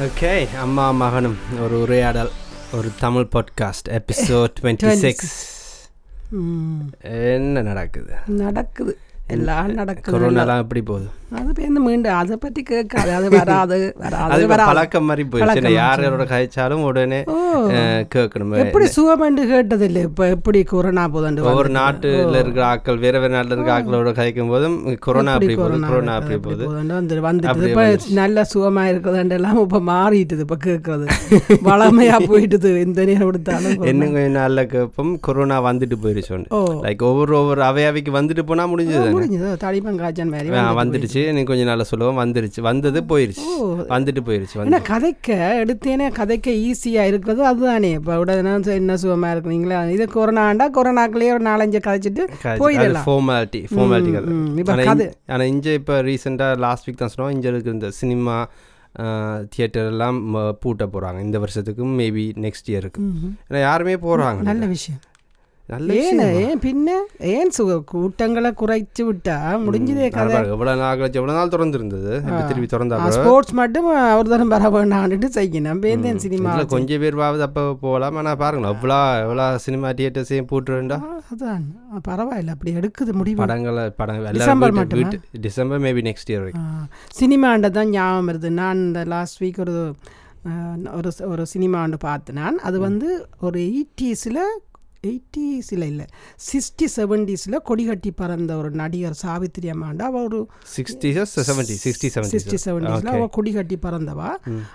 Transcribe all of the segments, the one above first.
Okay அம்மா மகனும் ஒரு உரையாடல் ஒரு Tamil podcast episode twenty six என்ன நடக்குது? நடக்குது. எல்லாம் நடக்குது கொரோனாலாம் எப்படி போகுது? அது பேருந்து மீண்டும் அதை பற்றி கேட்காது அது வராது வராது பழக்கம் மாதிரி போயிடுச்சு நான் யாரோட கழிச்சாலும் உடனே கேட்கணும் எப்படி சுகமண்டு கேட்டது இல்லை இப்போ எப்படி கொரோனா போதண்டு ஒவ்வொரு நாட்டுல இருக்கிற ஆட்கள் வேற வேற நாட்டுல இருக்கிற ஆட்களோட கழிக்கும் போதும் கொரோனா அப்படி போகுது கொரோனா அப்படி போகுது வந்து வந்துட்டு இப்போ நல்ல சுகமா இருக்குதுண்டு எல்லாம் இப்போ மாறிட்டுது இப்போ கேட்கறது வளமையா போயிட்டுது இந்த நேரம் கொடுத்தாலும் கொரோனா. இன்னும் கொஞ்ச நாள்ல கேட்போம் கொரோனா வந்துட்டு போயிருச்சு ஓ லைக் ஒவ்வொரு ஒவ்வொரு அவையாவைக்கு வந்துட்டு போனா முடிஞ்சது முடிஞ்சது தடிப்பம் காய்ச்சல் மாதிரி வந்துடுச்சு நீ கொஞ்ச நாள்ல சொல்லுவோம். வந்துருச்சு. வந்தது போயிருச்சு. வந்துட்டு போயிருச்சு. ஏன்னா கதைக்க எடுத்தேனே கதைக்க ஈஸியா இருக்கிறது அதுதானே. இப்போ உடனே என்ன சுகமா இருக்கிறீங்களா? இது கொரோனாண்டா கொரோனாக்குள்ளேயே ஒரு நாலஞ்சு கதைச்சிட்டு போயிடலாம். ஃபார்மாலிட்டி ஃபார்மாலிட்டி கதை. ம், இப்ப ஆனா கதை- இங்க- இப்போ ரீசெண்டாக லாஸ்ட் வீக் தான் சொன்னோம். இங்கே இருக்கிற இந்த சினிமா தியேட்டர் பூட்ட போறாங்க. இந்த வருஷத்துக்கும் மேபி நெக்ஸ்ட் இயருக்கு ம்ஹும். ஏன்னா யாருமே போறாங்க நல்ல விஷயம். ஏன் ஏன் பின்ன ஏன் சுக கூட்டங்களை குறைச்சு விட்டா முடிஞ்சதே கதை எவ்வளோ நாள் கழிச்சு நாள் திறந்து இருந்தது இப்போ திருப்பி திறந்தா ஸ்போர்ட்ஸ் மட்டும் ஒரு தரம் வர வேண்டாம்னுட்டு செய்யணும் பேந்தேன் சினிமா கொஞ்சம் பேர் பாவது அப்போ போகலாம் ஆனால் பாருங்களேன் எவ்வளோ எவ்வளோ சினிமா தியேட்டர்ஸையும் பூட்டுறா அதான் பரவாயில்ல அப்படி எடுக்குது முடிவு படங்களை படம் டிசம்பர் மட்டுமா? டிசம்பர் மேபி நெக்ஸ்ட் இயர் வரைக்கும் சினிமாண்ட தான் ஞாபகம் வருது நான் இந்த லாஸ்ட் வீக் ஒரு ஒரு ஒரு சினிமா ஒன்று பார்த்தேன் நான் அது வந்து ஒரு எயிட்டிஸில் எயிட்டிஸில் இல்லை சிக்ஸ்டி செவன்டீஸில் கொடிகட்டி பறந்த ஒரு நடிகர் சாவித்திரி அம்மாண்டா. அவள் ஒரு சிக்ஸ்டி செவன்ட்டி சிக்ஸ்டி சிக்ஸ்டி செவன்டீஸில் அவள் கொடிகட்டி பறந்தவா.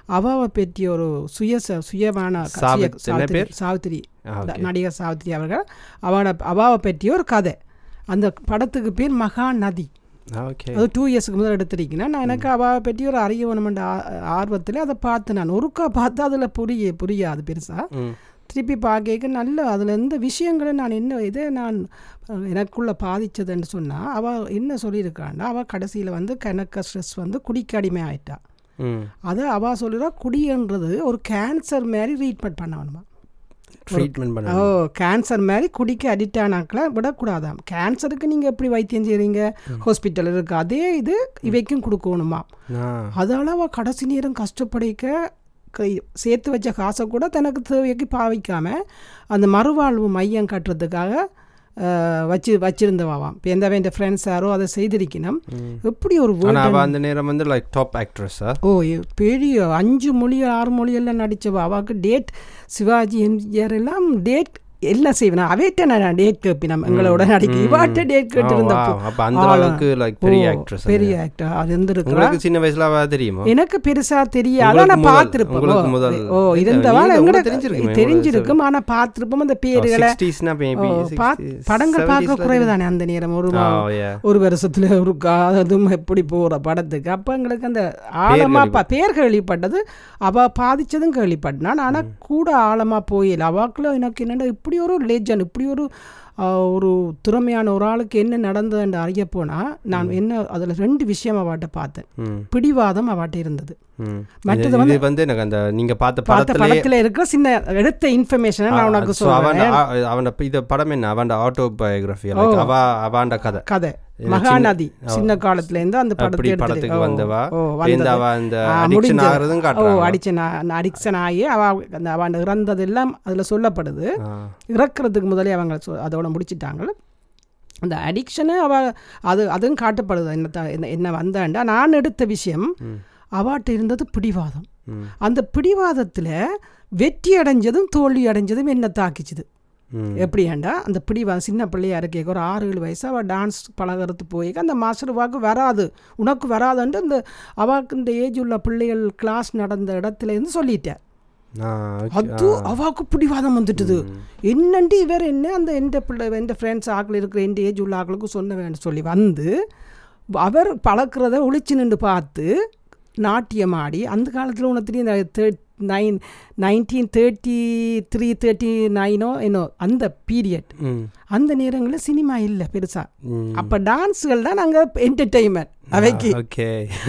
அவாவை பற்றிய ஒரு சுய சுயமான சாவித்திரி-. நடிகர் சாவித்திரி அவர்கள். அவளோட அவாவை பற்றிய ஒரு கதை. அந்த படத்துக்கு பேர் மகாநதி. அது டூ இயர்ஸ்க்கு முதல் எடுத்திருக்கேன் நான் எனக்கு அவாவை பற்றி ஒரு அறிய வேணுமென்ற ஆர்வத்தில் அதை பார்த்து நான் ஒருக்கா பார்த்து அதில் புரிய புரியாது பெருசாக திருப்பி பார்க்க நல்ல அதில் எந்த விஷயங்களை நான் என்ன இதை நான் எனக்குள்ள பாதிச்சதுன்னு சொன்னால் அவள் என்ன சொல்லியிருக்காண்டா அவள் கடைசியில் வந்து கணக்க ஸ்ட்ரெஸ் வந்து குடிக்க அடிமை ஆயிட்டா. அதை அவள் சொல்லிடுறா குடின்றது ஒரு கேன்சர் மாதிரி ட்ரீட்மெண்ட் பண்ண வேணுமா ட்ரீட்மெண்ட் பண்ண ஓ கேன்சர் மாதிரி குடிக்க அடிக்ட் ஆனாக்களை விடக்கூடாதாம். கேன்சருக்கு நீங்கள் எப்படி வைத்தியம் செய்கிறீங்க ஹாஸ்பிட்டல் இருக்குது அதே இது இவைக்கும் கொடுக்கணுமா ஆ. அதால் அவள் கடைசி நேரம் கஷ்டப்படிக்க சேர்த்து வச்ச காசை கூட தனக்கு தேவைக்கு பாவிக்காம அந்த மறுவாழ்வு மையம் கட்டுறதுக்காக வச்சு வச்சிருந்தவாம் இப்போ எந்த வேண்டிய ஃப்ரெண்ட்ஸ் யாரோ அதை செய்திருக்கணும். எப்படி ஒரு அந்த நேரம் வந்து லைக் டாப் ஆக்ட்ரஸா ஓ பெரிய அஞ்சு மொழி ஆறு மொழியெல்லாம் நடித்தவா அவாவுக்கு டேட் சிவாஜி எம்ஜிஆர் எல்லாம் டேட் எல்லாம் செய்வேன். அவைட்ட நான் டேட் கேட்பினம் எங்களோட நடிக்க இவாட்ட டேட் கேட்டு இருந்தப்போ அப்ப அந்த அளவுக்கு லைக் பெரிய ஆக்ட்ரஸ் பெரிய ஆக்டர் அது இருந்திருக்கிறா உங்களுக்கு சின்ன வயசுல அவ தெரியுமா? எனக்கு பெருசா தெரியாது. பார்த்திருப்பேன் உங்களுக்கு ஓ, முதல். ஓ இல்ல, இருந்தவா நீங்க- எங்கட உங்களுக்கு தெரிஞ்சிருக்குமே, தெரிஞ்சிருக்கும் ஆனா பார்த்திருப்போம் அந்த பேர்களை. சிக்ஸ்டீஸ்னா மேபி ஓ, பாத்- படங்கள் பார்க்க குறைவு தானே அந்த நேரம். ஒரு ஒரு வருஷத்துல ஒரு அதுவும் எப்படி போற படத்துக்கு. அப்ப எங்களுக்கு அந்த ஆழமா பேர் கேள்விப்பட்டது. அவ பாதிச்சதும் கேள்விப்பட்டான். ஆனா கூட ஆழமா போயில அவாக்குள்ள எனக்கு என்னடா இப்படி ஒரு லெஜன் இப்படி ஒரு ஒரு திறமையான ஒரு ஆளுக்கு என்ன நடந்ததுன்னு அறிய போனா நான் என்ன அதுல ரெண்டு விஷயம் அவாட்ட பார்த்தேன். பிடிவாதம் அவாட்ட இருந்தது. மற்றது இது வந்து எனக்கு அந்த நீங்க பார்த்த பார்த்த படத்துல இருக்கிற சின்ன எடுத்த இன்ஃபர்மேஷனை நான் உனக்கு சொல்றேன். அவன் இந்த படம் என்ன? அவன் ஆட்டோ பயோகிராஃபி அவ அவாண்ட கதை. கதை. மகாநதி. சின்ன காலத்துல இருந்து அந்த படத்தை படத்துக்கு வந்தவா? இந்த அவ இந்த ஆ, அடிக்ஷன் ஓ அடிக்ஷன் அடிக்ஷன் ஆகி அவ அந்த அவன் இறந்ததெல்லாம் அதுல சொல்லப்படுது. இறக்குறதுக்கு முதலே அவங்க அதோட முடிச்சிட்டாங்க. அந்த அடிக்ஷனு அவ அது அதுவும் காட்டப்படுது. என்ன- என்ன வந்தாண்டா? நான் எடுத்த விஷயம் அவாட்ட இருந்தது பிடிவாதம். அந்த பிடிவாதத்துல வெற்றி அடைஞ்சதும் தோல்வி அடைஞ்சதும் என்ன தாக்கிச்சுது. எப்படியாண்டா அந்த பிடிவாதம் சின்ன பிள்ளையா இருக்க ஒரு ஆறு ஏழு வயசு அவள் டான்ஸ் பழகிறது போய் அந்த மாஸ்டர் வாக்கு வராது உனக்கு வராதுன்ட்டு இந்த அவாக்கு இந்த ஏஜ் உள்ள பிள்ளைகள் கிளாஸ் நடந்த இடத்துல இருந்து சொல்லிட்டேன். அது அவாக்கு பிடிவாதம் வந்துட்டுது என்னண்டு இவர் என்ன அந்த எந்த பிள்ளை எந்த ஃப்ரெண்ட்ஸ் ஆக்கள் இருக்கிற எந்த ஏஜ் உள்ள ஆக்களுக்கும் சொன்ன வேணும் சொல்லி வந்து அவர் பழக்கிறத ஒளிச்சு நின்று பார்த்து நாட்டியம் ஆடி அந்த காலத்தில் உனக்கு தெரியும் third nine nineteen thirty three thirty nano என்னோ அந்த பீரியட். அந்த நேரங்களில் சினிமா இல்லை பெருசாக. அப்போ டான்ஸுகள் தான் நாங்கள் என்டர்டெயின்மெண்ட் அவைக்கு. ஓகே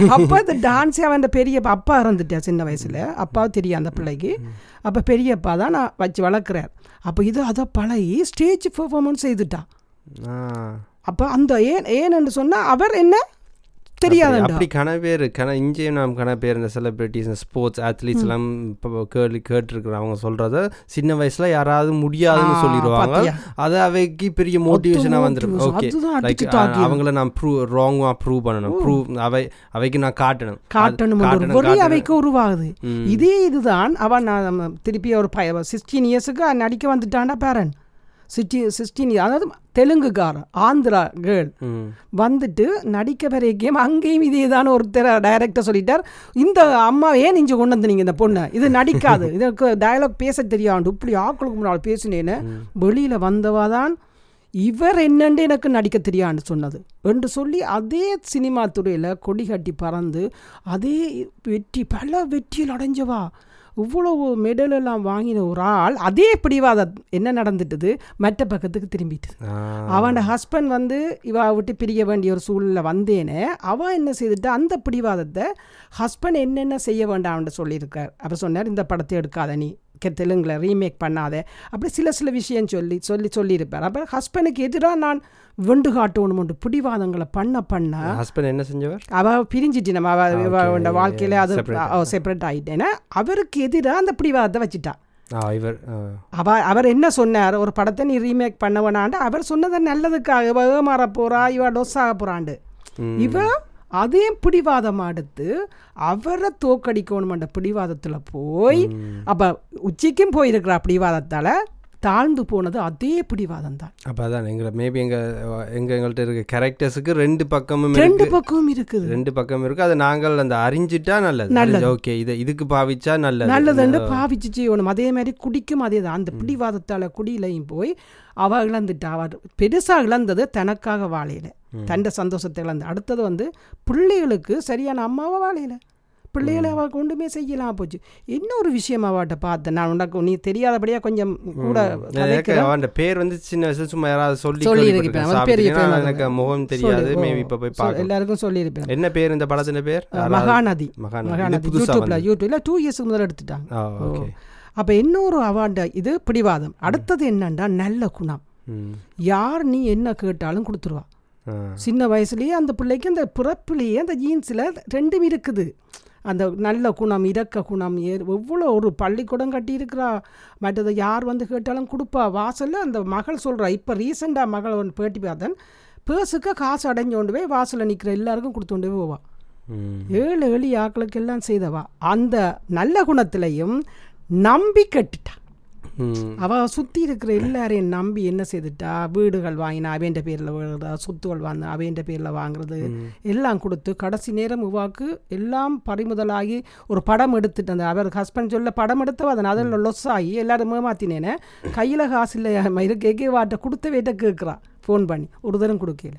அப்போ அந்த டான்ஸே அவன் பெரிய அப்பா இறந்துட்டா சின்ன வயசில். அப்பாவும் தெரியும் அந்த பிள்ளைக்கு. அப்போ பெரியப்பா தான் நான் வச்சு வளர்க்குறார். அப்போ இது அதை பழகி ஸ்டேஜ் பெர்ஃபார்மன்ஸ் செய்துட்டா ஆ. அப்போ அந்த ஏன் ஏன்னு சொன்னால் அவர் என்ன? தெரியாது அப்படி கன பேர் கன இங்கேயும் நாம் கன பேர் இந்த செலிபிரிட்டிஸ் இந்த ஸ்போர்ட்ஸ் அத்லீட்ஸ் எல்லாம் கேள்வி கேட்டிருக்கிறோம் அவங்க சொல்றத சின்ன வயசுல யாராவது முடியாதுன்னு சொல்லிடுவாங்க. அது அவைக்கு பெரிய மோட்டிவேஷனாக வந்துடும் ஓகே லைக் அவங்கள நான் ப்ரூவ் ராங்காக ப்ரூவ் பண்ணணும். ப்ரூவ் அவை அவைக்கு நான் காட்டணும். காட்டணும். அவைக்கு உருவாகுது. இதே இதுதான். அவன் நான் திருப்பி ஒரு சிக்ஸ்டீன் இயர்ஸுக்கு நடிக்க வந்துட்டான்டா பேரன். சிக்ஸ்டி சிக்ஸ்டீன் அதாவது தெலுங்குக்காரன் ஆந்திரா கேர்ள் வந்துட்டு நடிக்க வரைக்கும் அங்கேயும் இதே தான் ஒருத்தர் டைரக்டர் சொல்லிட்டார். இந்த அம்மா ஏன் இங்கே கொண்டு வந்து நீங்கள் இந்த பொண்ணை? இது நடிக்காது. இதுக்கு டயலாக் பேச தெரியாது. இப்படி ஆக்களுக்கு முன்னால் பேசினேன்னு வெளியில் வந்தவா தான் இவர் என்னண்டு எனக்கு நடிக்க தெரியான்னு சொன்னது. என்று சொல்லி அதே சினிமா துறையில் கொடி கட்டி பறந்து அதே வெற்றி பல வெற்றியில் அடைஞ்சவா? இவ்வளவு மெடல் எல்லாம் வாங்கின ஒரு ஆள் அதே பிடிவாத என்ன நடந்துட்டுது? மற்ற பக்கத்துக்கு திரும்பிட்டு அவன் ஹஸ்பண்ட் வந்து இவ விட்டு பிரிய வேண்டிய ஒரு சூழ்நிலை வந்தேனே அவன் என்ன செய்துட்டு அந்த பிடிவாதத்தை ஹஸ்பண்ட் என்னென்ன செய்ய வேண்டாம்னு சொல்லியிருக்கார். அப்போ சொன்னார் இந்த படத்தை எடுக்காத நீ. தெலுங்கில் ரீமேக் பண்ணாத. அப்படி சில சில விஷயம் சொல்லி சொல்லி சொல்லியிருப்பார். அப்போ ஹஸ்பண்டுக்கு எதிராக நான் வெண்டு காட்டணும் பிடிவாதங்களை பண்ண பண்ண ஹஸ்பண்ட் என்ன செஞ்சவர்? அவ பிரிஞ்சிட்டு நம்ம. அவ வாழ்க்கையில அது செப்பரேட் ஆகிட்டேன்னா அவருக்கு எதிராக அந்த பிடிவாதத்தை வச்சுட்டா. இவர் அவ அவர் என்ன சொன்னார்? ஒரு படத்தை நீ ரீமேக் பண்ண வேணாண்டு அவர் சொன்னதை நல்லதுக்காக. ஏமாற போறா இவ டொஸ் ஆக போறாண்டு இவ அதே பிடிவாதம் அடுத்து அவரை தோக்கடிக்கணுமென்ற பிடிவாதத்தில் போய் அப்போ உச்சிக்கும் போயிருக்கிறா பிடிவாதத்தால் தாழ்ந்து போனது அதே பிடிவாதம் தான் அப்போ அதான் எங்களை மேபி எங்கள் எங்கள் எங்கள்கிட்ட இருக்க கேரக்டர்ஸுக்கு ரெண்டு பக்கமும் ரெண்டு பக்கமும் இருக்குது. ரெண்டு பக்கம் இருக்கு. அது நாங்கள் அந்த அறிஞ்சிட்டா நல்லது. நல்லது. ஓகே இதை இதுக்கு பாவிச்சா நல்லது. நல்லதுன்னு பாவிச்சு செய்யணும் அதே மாதிரி குடிக்கும் அதே தான். அந்த பிடிவாதத்தால் குடியிலையும் போய் அவ இழந்துட்டா. அவர் பெருசாக இழந்தது தனக்காக வாழையில தண்ட சந்தோஷத்தை இழந்து. அடுத்தது வந்து பிள்ளைகளுக்கு சரியான அம்மாவை வாழையில பிள்ளைகளை அவள் கொண்டுமே செய்யலாம் போச்சு. இன்னொரு விஷயம் அவட்ட பார்த்தேன் நான் உனக்கு நீ தெரியாதபடியா கொஞ்சம் கூட அவன் பேர் வந்து சின்ன வயசுல சும்மா யாராவது சொல்லி சொல்லியிருப்பேன் எனக்கு முகம் தெரியாது. மேபி இப்ப போய் பார்க்க எல்லாருக்கும் சொல்லியிருப்பேன் என்ன பேர் இந்த படத்தின் பேர்? மகாநதி. மகாநதி. யூடியூப்ல யூடியூப்ல டூ இயர்ஸ்க்கு முதல்ல எடுத்துட்டாங்க. அப்ப இன்னொரு அவார்டு இது பிடிவாதம். அடுத்தது என்னன்னா நல்ல குணம். யார் நீ என்ன கேட்டாலும் கொடுத்துருவா. சின்ன வயசுலயே அந்த பிள்ளைக்கு அந்த பிறப்புலேயே அந்த ஜீன்ஸில் ரெண்டும் இருக்குது. அந்த நல்ல குணம் இரக்க குணம் எவ்வளோ ஒரு பள்ளிக்கூடம் கட்டியிருக்கிறா. மற்றது யார் வந்து கேட்டாலும் கொடுப்பா. வாசலில் அந்த மகள் சொல்கிறா இப்போ ரீசெண்டாக மகள் ஒன்று பேட்டி பார்த்தேன். பேசுக்க காசு அடைஞ்சு கொண்டு போய் வாசலில் நிற்கிற எல்லாருக்கும் கொடுத்து கொண்டு போய் போவா. ஏழு ஏழு ஆக்களுக்கு எல்லாம் செய்தவா. அந்த நல்ல குணத்திலையும் நம்பி கட்டுட்டா. அவ சுற்றி இருக்கிற எல்லாரையும் நம்பி என்ன செய்துட்டா? வீடுகள் வாங்கினா அவைன்ற பேரில் விழுறதா? சொத்துகள் வாங்க அவைன்ற பேரில் வாங்குறது? எல்லாம் கொடுத்து கடைசி நேரம் உவாக்கு எல்லாம் பறிமுதலாகி ஒரு படம் எடுத்துட்டு அந்த அவர் ஹஸ்பண்ட் சொல்ல படம் எடுத்தவ அதன் அதில் லொஸ் ஆகி எல்லாரும் ஏமாத்தினேனே. கையில் காசு இல்லை இருக்க வாட்ட கொடுத்த வேட்ட கேட்குறா ஃபோன் பண்ணி. ஒரு தரம் கொடுக்கல.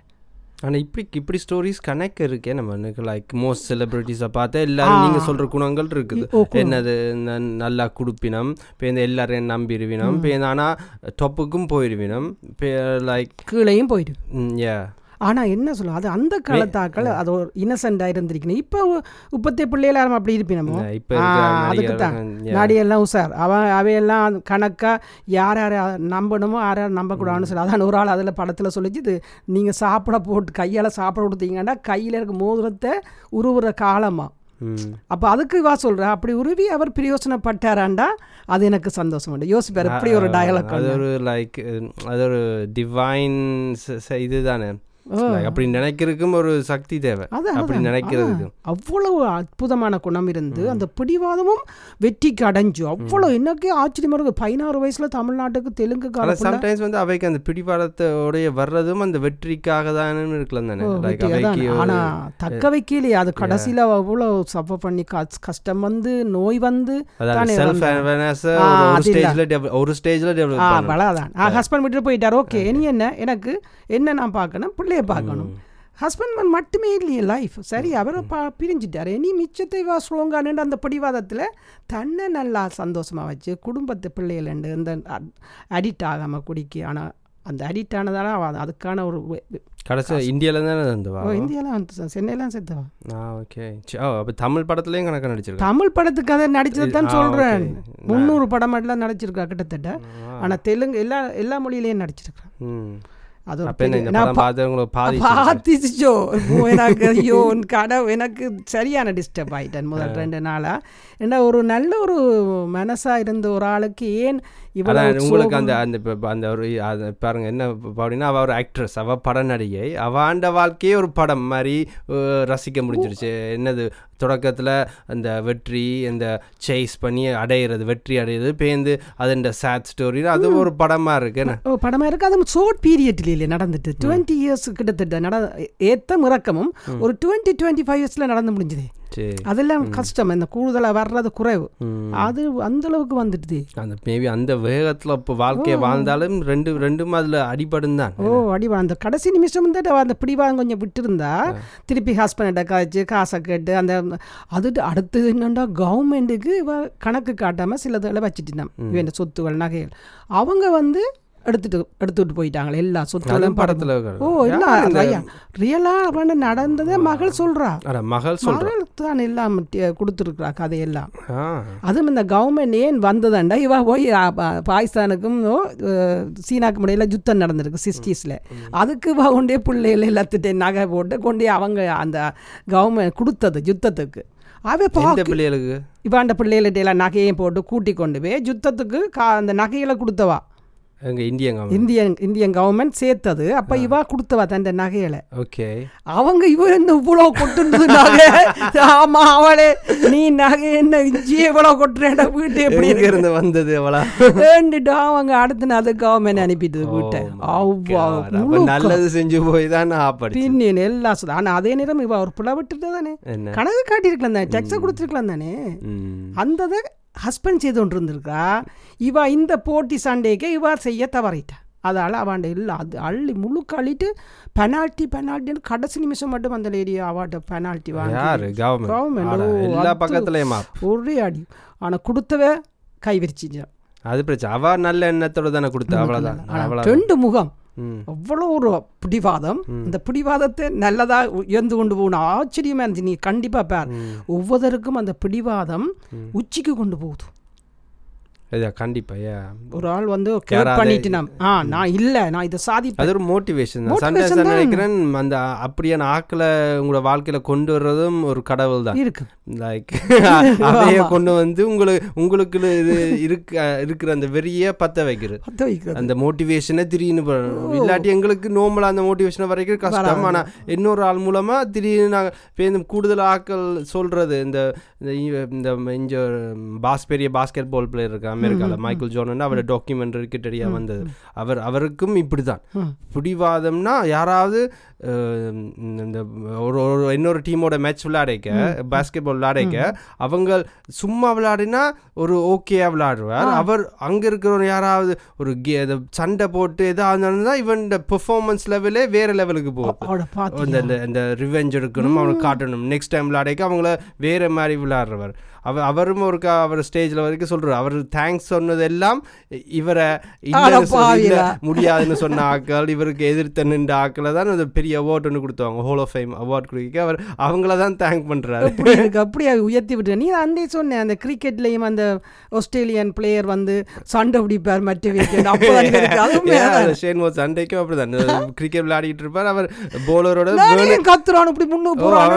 ஆனால் இப்படி இப்படி ஸ்டோரிஸ் கனெக்ட் இருக்கே நம்ம. லைக் மோஸ்ட் செலிபிரிட்டிஸை பார்த்தா எல்லாரும் நீங்கள் சொல்கிற குணங்கள் இருக்குது. என்னது நல்லா குடுப்பினம் இப்போ இந்த எல்லாரையும் நம்பிடுவினம் இப்போ ஆனால் டொப்புக்கும் போயிடுவினம் இப்போ லைக் கீழையும் போயிடு ஏ ஆனால் என்ன சொல்ல அது அந்த காலத்தாக்கள் அது ஒரு இன்னசென்டாக இருந்திருக்கணும். இப்போ இப்பத்தே பிள்ளைகள் யாரும் அப்படி இருப்பினமோ அதுக்கு தான். நாடியெல்லாம் உசார் அவன் அவையெல்லாம் கணக்காக யார் யார் நம்பணுமோ யார் யார் நம்பக்கூடாதுன்னு சொல்லி அதான் ஒரு ஆள் அதில் படத்தில் சொல்லிச்சு இது நீங்கள் சாப்பிட போட்டு கையால் சாப்பிட கொடுத்தீங்கன்னா கையில் இருக்க மோதிரத்தை உருவுற காலமாக அப்போ அதுக்கு வா சொல்கிறேன் அப்படி உருவி அவர் பிரயோசனப்பட்டாராண்டா அது எனக்கு சந்தோஷம் உண்டு. யோசிப்பார் எப்படி ஒரு டயலாக் அது ஒரு லைக் அது ஒரு டிவைன் இதுதானே. அப்படி நினைக்கிறதுக்கும் ஒரு சக்தி தேவை. அப்படி நினைக்கிறதுக்கு. அவ்வளவு அற்புதமான குணம் இருந்து அந்த பிடிவாதமும் வெற்றிக்கு அடைஞ்சு. அவ்வளவு என்னக்கே ஆச்சரியமா இருக்கு பதினாறு வயசுல தமிழ்நாட்டுக்கு தெலுங்கு சம்டைம்ஸ் வந்து அவைக்கு அந்த பிடிவாதத்தோடைய வர்றதும் அந்த வெற்றிக்காக தான் இருக்கலாம் தானே. ஆனா தக்க வைக்கலையே அது கடைசியில அவ்வளவு சஃபர் பண்ணி கஷ்டம் வந்து நோய் வந்து ஒரு ஸ்டேஜ்ல டெவலப் அவ்வளவுதான். ஹஸ்பண்ட் விட்டு போயிட்டார். ஓகே இனி என்ன? எனக்கு என்ன நான் பார்க்கணும்? பிள்ளைய பார்க்கணும் ஹஸ்பண்ட் மட்டுமே இல்லையே லைஃப் சரி அவரை பா பிரிஞ்சிட்டாரு. இனி மிச்சத்தை வா ஸ்ட்ராங்கானு அந்த பிடிவாதத்தில் தன்னை நல்லா சந்தோஷமாக வச்சு குடும்பத்து பிள்ளைகள் இந்த அடிக்ட் ஆகாமல் குடிக்கு ஆனால் அந்த அடிக்ட் ஆனதால அவள் அதுக்கான ஒரு கடைசி இந்தியாவில் தானே இருந்தவா இந்தியாவில் சென்னையெல்லாம் சேர்த்தவா? ஆ ஓகே. அப்போ தமிழ் படத்துலையும் கணக்காக நடிச்சிருக்கா? தமிழ் படத்துக்கு அதை நடிச்சது தான் சொல்கிறேன் முந்நூறு படம் எல்லாம் நடிச்சிருக்கா கிட்டத்தட்ட. ஆனால் தெலுங்கு எல்லா எல்லா மொழியிலையும் நடிச்சிருக்கா. பாத்திச்சோ எனக்கு ஐயோ உன் கடவு எனக்கு சரியான டிஸ்டர்ப் ஆயிட்டேன் முதல் ரெண்டு நாளா ஏன்னா ஒரு நல்ல ஒரு மனசா இருந்த ஒரு ஆளுக்கு ஏன் அதான் உங்களுக்கு? அந்த அந்த அந்த ஒரு அது பாருங்க என்ன அப்படின்னா அவ ஒரு ஆக்ட்ரஸ் அவ பட நடிகை. அவ ஆண்ட வாழ்க்கையே ஒரு படம் மாதிரி ரசிக்க முடிஞ்சிருச்சு. என்னது தொடக்கத்துல அந்த வெற்றி அந்த சேஸ் பண்ணி அடையிறது வெற்றி அடையிறது பேந்து அது இந்த சேட் ஸ்டோரி அது ஒரு படமா இருக்கு. என்ன? ஓ படமா இருக்கு. அது ஷோர்ட் பீரியட்ல இல்லையே நடந்துட்டு. டுவெண்ட்டி இயர்ஸ் கிட்டத்தட்ட நட ஏத்த இறக்கமும் ஒரு டுவெண்ட்டி டுவெண்ட்டி ஃபைவ் இயர்ஸ்ல நடந்து முடிஞ்சது. அதெல்லாம் கஷ்டம். இந்த கூடுதலா வர்றது குறைவு. அது அந்த அளவுக்கு வந்துடுது. அந்த மேபி அந்த வேகத்துல இப்போ வாழ்க்கையை வாழ்ந்தாலும் ரெண்டு ரெண்டும் அதுல அடிபடும் தான். ஓ அடிவா அந்த கடைசி நிமிஷம் அவ அந்த பிடிவாதம் கொஞ்சம் விட்டுருந்தா திருப்பி ஹஸ்பண்ட காய்ச்சி காசை கேட்டு அந்த அது அடுத்தது என்னண்டா கவர்மெண்ட்டுக்கு கணக்கு காட்டாம சிலதுகளை வச்சுட்டான் இவன் சொத்துகள் நகைகள். அவங்க வந்து எடுத்துட்டு எடுத்துட்டு போயிட்டாங்களே எல்லா சொத்துகளும் படத்துல ஓ ஐயா ரியலா அவன் நடந்ததே மகள் சொல்றா. மகள் மகள் தான் எல்லாம் கொடுத்துருக்குறா கதையெல்லாம். அதுவும் இந்த கவர்மெண்ட் ஏன் வந்ததாண்டா? இவ போய் பாகிஸ்தானுக்கும் சீனாக்கும் இடையில யுத்தம் நடந்திருக்கு சிக்ஸ்டீஸில். அதுக்கு இவ கொண்டே பிள்ளைகள் எல்லாத்துட்டையும் நகை போட்டு கொண்டே அவங்க அந்த கவர்மெண்ட் கொடுத்தது யுத்தத்துக்கு. அவ பிள்ளைகளுக்கு? இவாண்ட பிள்ளைகள்ட்ட எல்லாம் நகையையும் போட்டு கூட்டி கொண்டு போய் யுத்தத்துக்கு கா அந்த நகைகளை கொடுத்தவா. இந்தியங்க இந்தியன் இந்தியன் கவர்மெண்ட் சேர்த்தது. அப்ப இவா கொடுத்தவா தன் நகைகளை? ஓகே. அவங்க இவ என்ன இவ்வளவு கொட்டுனது நகை? ஆமா அவளே நீ நகை என்ன இஞ்சியே இவ்வளவு கொட்டுறேன் வீட்டு எப்படி இருந்து வந்தது அவளா? வேண்டுட்டு அவங்க அடுத்து அது கவர்மெண்ட் அனுப்பிட்டு வீட்டை. அவ்வா நல்லது செஞ்சு போய் தான் நான் ஆப்படிச்சு பின்னின் எல்லாம் சுதா ஆனா அதே நேரம் இவ ஒரு புல விட்டுட்டு தானே கணக்கு காட்டியிருக்கலாம் தானே டெக்ஸை கொடுத்துருக்கலாம் தானே. அந்த ஹஸ்பண்ட் செய்து கொண்டு இருந்திருக்கா இவ இந்த போட்டி சண்டைக்கு இவ செய்ய தவறிட்டா. அதால் அவன் இல்லை அது அள்ளி முழுக்க அள்ளிட்டு பெனால்ட்டி பெனால்ட்டின்னு கடைசி நிமிஷம் மட்டும் அந்த லேடி அவார்டு பெனால்ட்டி வாங்கி கவர்மெண்ட் ஒரே அடி. ஆனால் கொடுத்தவ கை அது பிரச்சனை. அவ நல்ல எண்ணத்தோட தானே கொடுத்தா. அவ்வளவுதான். அவ்வளவு ரெண்டு முகம். அவ்வளோ ஒரு பிடிவாதம். இந்த பிடிவாதத்தை நல்லதா உயர்ந்து கொண்டு போகணும். ஆச்சரியமா இருந்துச்சு. நீ கண்டிப்பா பார். ஒவ்வொருத்தருக்கும் அந்த பிடிவாதம் உச்சிக்கு கொண்டு போகுது. இதா கண்டிப்பா ஒரு ஆள் வந்து பண்ணிட்டு நான் ஆ நான் இல்ல நான் இதை சாதிப்பேன். அது ஒரு மோட்டிவேஷன் தான். சண்டை. நினைக்கிறேன் அந்த அப்படியான ஆக்களை உங்களோட வாழ்க்கையில கொண்டு வர்றதும் ஒரு கடவுள் தான். இருக்கு. லைக் அதையே கொண்டு வந்து உங்களுக்கு உங்களுக்கு இது இருக்க இருக்கிற அந்த வெறிய பத்த வைக்கிறது. அந்த மோட்டிவேஷனை திடீர்னு. இல்லாட்டி எங்களுக்கு நோமலா அந்த மோட்டிவேஷனை வரைக்கும் கஷ்டம். ஆனா இன்னொரு ஆள் மூலமா திடீர்னு நாங்கள் கூடுதல் ஆட்கள் சொல்றது. இந்த இந்த பாஸ் பெரிய பாஸ்கெட் பால் பிளேயர் இருக்கு அமெரிக்கால. மைக்கேல் ஜோர்டன் அவரோட டாக்குமெண்ட்ரி கிட்டடியா வந்தது. அவர் அவருக்கும் இப்படிதான். ம். பிடிவாதம்னா யாராவது இந்த ஒரு ஒரு இன்னொரு டீமோட மேட்ச் விளையாடைக்க பாஸ்கெட் பால் விளையாடைக்க அவங்க சும்மா விளையாடினா ஒரு ஓகேயா விளையாடுவார். அவர் அங்க இருக்கிறவங்க யாராவது ஒரு கே- சண்டை போட்டு எதாவது தான் இவன் பெர்ஃபார்மன்ஸ் லெவலே வேற லெவலுக்கு போகும் இந்த இந்த- ரிவெஞ்ச் எடுக்கணும் அவனுக்கு காட்டணும். நெக்ஸ்ட் டைம் விளையாடைக்க அவங்கள வேற மாதிரி விளையாடுறவர். அவர் அவரும் ஒரு க- அவர் ஸ்டேஜ்ல வரைக்கும் சொல்றாரு. அவர் தேங்க்ஸ் சொன்னது எல்லாம் இவரை. முடியாதுன்னு சொன்ன ஆட்கள் இவருக்கு எதிர்த்து நின்ற ஆட்களை தான் அது பெரிய அவார்ட் ஒன்று கொடுத்தாங்க ஹோல் ஆஃப் ஃபேம் அவார்ட் கொடுக்க அவர் அவங்கள தான் தேங்க் அப்படி இருக்கு? அப்படியே உயர்த்தி விட்டு நீ அண்டே சொன்னேன் அந்த கிரிக்கெட்லயும் அந்த ஆஸ்திரேலியன் பிளேயர் வந்து சண்டை பிடிப்பார் மற்ற தான். ஷேன் வாட்ஸ் அன்றைக்கும் அப்படிதான். கிரிக்கெட் விளையாடிட்டு இருப்பார் அவர் போலரோட கத்துறான் இப்படி முன்னுக்கு போறான்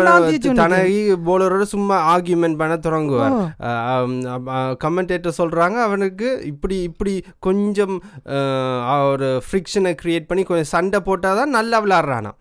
போலரோட சும்மா ஆர்கியூமெண்ட் பண்ண தொடங்குவார். கமெண்டேட்டர் சொல்றாங்க அவனுக்கு இப்படி இப்படி கொஞ்சம் ஒரு ஃப்ரிக்ஷனை கிரியேட் பண்ணி கொஞ்சம் சண்டை போட்டாதான் நல்லா விளையாடுறானா பாத்து,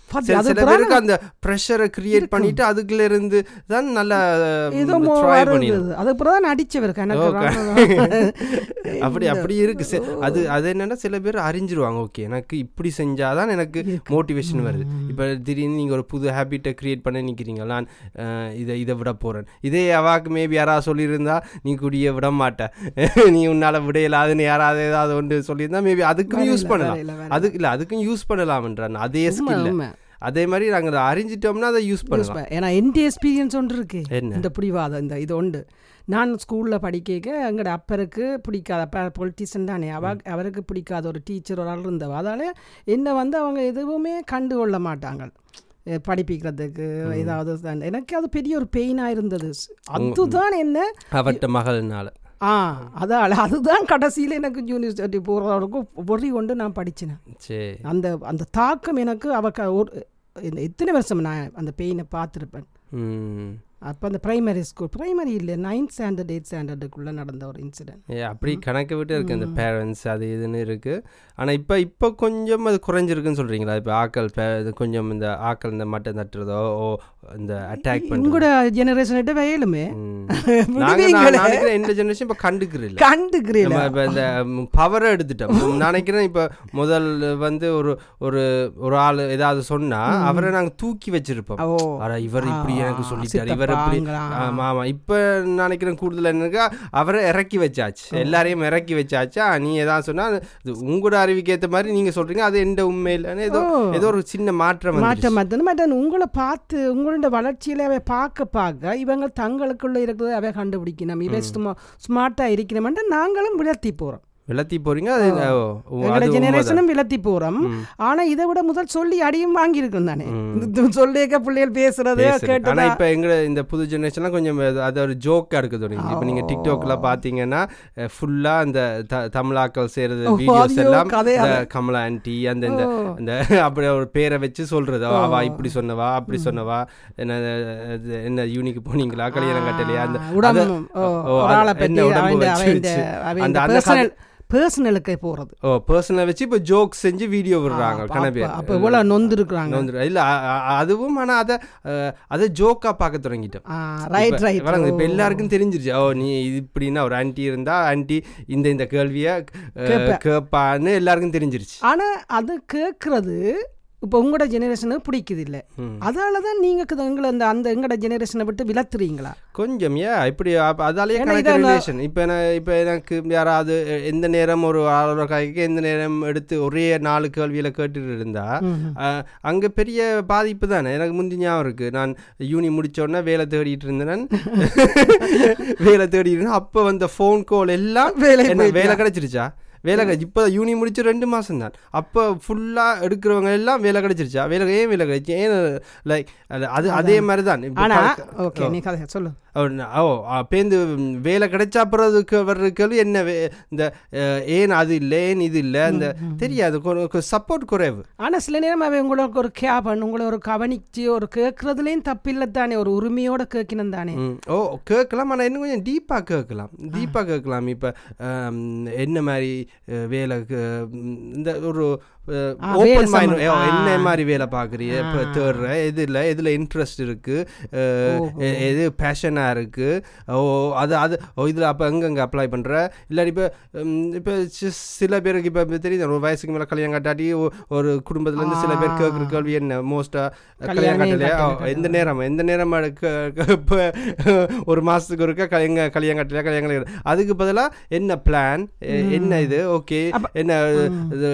சில பேருக்கு அந்த ப்ரெஷரை கிரியேட் பண்ணிட்டு அதுக்குள்ள இருந்து தான் நல்லா ஏதோ அது தான் அடிச்சவர் அப்படி அப்படி இருக்கு. அது அது என்னன்னா சில பேர் அறிஞ்சிருவாங்க. ஓகே எனக்கு இப்படி செஞ்சாதான் எனக்கு மோட்டிவேஷன் வருது. இப்போ திடீர்னு நீங்கள் ஒரு புது ஹேபிட்டை கிரியேட் பண்ண நிற்கிறீங்க நான் இதை இதை விட போகிறேன் இதே அவாக்கு மேபி யாராவது சொல்லியிருந்தா நீ குடிய விட மாட்ட. நீ உன்னால் விடையலாதுன்னு யாராவது ஏதாவது ஒன்று சொல்லியிருந்தா மேபி அதுக்கும் யூஸ் பண்ணலாம். அதுக்கு இல்லை அதுக்கும் யூஸ் பண்ணலாம்ன்றான். அதே ஸ்கில். அதே மாதிரி நாங்கள் அதை அறிஞ்சிட்டோம்னா அதை யூஸ் பண்ணலாம். ஏன்னா எந்த எக்ஸ்பீரியன்ஸ் ஒன்று இருக்கு. என்ன? இந்த பிடிவாதம் இந்த இது உண்டு நான் ஸ்கூலில் படிக்க எங்களோட அப்பருக்கு பிடிக்காத அப்பா பொலிட்டிஷியன் தானே. அவ அவருக்கு பிடிக்காத ஒரு டீச்சர் ஒரு ஆள் இருந்தவ. அதால் என்னை வந்து அவங்க எதுவுமே கண்டு கொள்ள மாட்டாங்க படிப்பிக்கிறதுக்கு ஏதாவது. எனக்கு அது பெரிய ஒரு பெயினாக இருந்தது. அதுதான் என்ன? அவர்கிட்ட மகள்னால. ஆ அதால் அதுதான் கடைசியில் எனக்கு யூனிவர்சிட்டி போகிறவருக்கும் பொறி கொண்டு நான் சரி அந்த அந்த தாக்கம் எனக்கு அவ ஒரு இந்த இத்தனை வருஷம் நான் அந்த பெயினை பார்த்துருப்பேன். அப்போ அந்த பிரைமரி ஸ்கூல் பிரைமரி இல்லை நைன்த் ஸ்டாண்டர்ட் எயிட் ஸ்டாண்டர்டுக்குள்ளே நடந்த ஒரு இன்சிடென்ட் ஏ அப்படி கணக்கு விட்டு இருக்கு அந்த பேரண்ட்ஸ் அது இதுன்னு இருக்கு. ஆனால் இப்போ இப்போ கொஞ்சம் அது குறைஞ்சிருக்குன்னு சொல்கிறீங்களா இப்போ ஆக்கள் இது கொஞ்சம் இந்த ஆக்கள் இந்த மட்டை தட்டுறதோ ஓ இந்த அட்டாக் பண்ணுறது உங்களோட நாங்கள் நினைக்கிறேன் இந்த ஜெனரேஷன் இப்போ கண்டுக்கிறீங்க கண்டுக்கிறீல நம்ம இப்போ இந்த பவரை எடுத்துட்டோம். நான் நினைக்கிறேன் இப்போ முதல் வந்து ஒரு ஒரு ஒரு ஆள் ஏதாவது சொன்னா அவரை நாங்கள் தூக்கி வச்சிருப்போம். இவர் இப்படி எனக்கு சொல்லிட்டார். இவர் ஆமா ஆமா. இப்போ நினைக்கிறேன் கூடுதல் என்னக்கா அவரை இறக்கி வச்சாச்சு. எல்லாரையும் இறக்கி வச்சாச்சா? நீ ஏதாவது சொன்னா உங்களோட அறிவுக்கு ஏற்ற மாதிரி நீங்க சொல்றீங்க. அது எந்த உண்மையில்? ஏதோ. ஏதோ ஒரு சின்ன மாற்றம். மாற்றம் மாற்றம் உங்களை பார்த்து உங்களோட வளர்ச்சியில அவை பார்க்க பார்க்க இவங்க தங்களுக்குள்ள இருக்கிறத அவை கண்டுபிடிக்கணும். இவை சும்மா ஸ்மார்ட்டாக இருக்கணும்ன்ட்டு நாங்களும் விளத்தி போகிறோம் விளத்தி போறீங்க? அது எங்களோட. ஜெனரேஷனும் விளத்தி போகிறோம் ம். ஆனா இதை விட முதல் சொல்லி அடியும் வாங்கியிருக்கோம் தானே. சொல்லிக்க பிள்ளைகள் பேசுறது. ஆனா இப்ப எங்க இந்த புது ஜெனரேஷன்லாம் கொஞ்சம் அது- ஒரு ஜோக்கா இருக்கு தொடங்கி இப்ப நீங்க டிக்டாக்ல பாத்தீங்கன்னா ஃபுல்லா அந்த த- தமிழாக்கள் செய்யறது வீடியோஸ் எல்லாம் கமலா ஆன்டி அந்த இந்த இந்த அப்படி ஒரு பேரை வச்சு சொல்றது. அவ இப்படி சொன்னவா அப்படி சொன்னவா என்ன என்ன யூனிக்கு போனீங்களா? கல்யாணம் கட்டலையா? அந்த அந்த- அந்த பர்சனலுக்கு போகிறது ஓ பர்சனலை வச்சு இப்ப ஜோக் செஞ்சு வீடியோ விடுறாங்க கன பேர் அப்போ இவ்வளோ நொந்துருக்குறாங்க. நொந்துரு- இல்ல அதுவும் ஆனா அதை அதை ஜோக்கா பார்க்க தொடங்கிட்டோம். ரைட் ரைட் வராங்க இப்போ எல்லாருக்கும் தெரிஞ்சிருச்சு. ஓ நீ இப்படின்னா ஒரு ஆன்ட்டி இருந்தா ஆன்ட்டி இந்த இந்த கேள்வியை கேட்பான்னு எல்லாருக்கும் தெரிஞ்சிருச்சு. ஆனா அது கேட்கறது இப்போ உங்களோட ஜெனரேஷனுக்கு பிடிக்குது இல்லை. அதால தான் நீங்கள் எங்களை அந்த அந்த எங்களோட ஜெனரேஷனை விட்டு விளத்துறீங்களா கொஞ்சம் ஏன்? இப்படி அதாலேயே கணக்கு ரிலேஷன் இப்போ நான் இப்போ எனக்கு யாராவது எந்த நேரம் ஒரு ஆளோட கைக்கு எந்த நேரம் எடுத்து ஒரே நாலு கேள்வியில கேட்டுட்டு இருந்தா அங்க பெரிய பாதிப்பு தானே? எனக்கு முந்தி ஞாபகம் இருக்கு. நான் யூனி முடிச்ச உடனே வேலை தேடிட்டு இருந்தேன். வேலை தேடிட்டு இருந்தேன். அப்போ வந்த ஃபோன் கால் எல்லாம் வேலை? வேலை கிடைச்சிருச்சா? வேலை கிடைச்சி இப்போ யூனி முடிச்சு ரெண்டு மாதம் தான். அப்போ ஃபுல்லாக எடுக்கிறவங்க எல்லாம் வேலை கிடைச்சிருச்சா? வேலை ஏன் வேலை கிடைச்சி? ஏன் லைக் அது அதே மாதிரி தான் ஓகே நீ கதை சொல்லு. ஓ பேருந்து வேலை கிடைச்சா அப்புறதுக்கு வர்ற கேள்வி என்ன? இந்த ஏன் அது இல்லை ஏன் இது இல்லை? அந்த தெரியாது. சப்போர்ட் குறைவு. ஆனா சில நேரம் அவன் உங்களுக்கு ஒரு கேபன் உங்களை ஒரு கவனிச்சு ஒரு கேட்கறதுலேயும் தப்பில்லை தானே ஒரு உரிமையோட கேட்கணும் தானே. ஓ கேட்கலாம் ஆனால் இன்னும் கொஞ்சம் டீப்பாக கேட்கலாம். டீப்பாக கேட்கலாம். இப்போ என்ன மாதிரி வேலை இந்த ஒரு ஓப்பன் மைண்ட். என்ன. மாதிரி வேலை பார்க்குறீங்க? இப்போ தேடுற எது இல்லை எதில் இன்ட்ரெஸ்ட் இருக்குது. எது பேஷனாக இருக்குது ஓ அது அது ஓ இதில் அப்போ எங்கெங்கே அப்ளை பண்ணுற இல்லாட்டி இப்போ இப்போ சில பேருக்கு இப்போ தெரியுது? ஒரு வயசுக்கு மேலே கல்யாணம் கட்டாட்டி ஒரு குடும்பத்துலேருந்து சில பேர் கேட்குற கேள்வி என்ன? மோஸ்ட்டாக கல்யாணம் கட்டலையா? எந்த நேரம் எந்த நேரம் இப்போ ஒரு மாதத்துக்கு ஒருக்கா கல்யாண கல்யாணம் கட்டலையா? கல்யாணம் அதுக்கு பதிலாக என்ன பிளான் என்ன இது? ஓகே. என்ன இது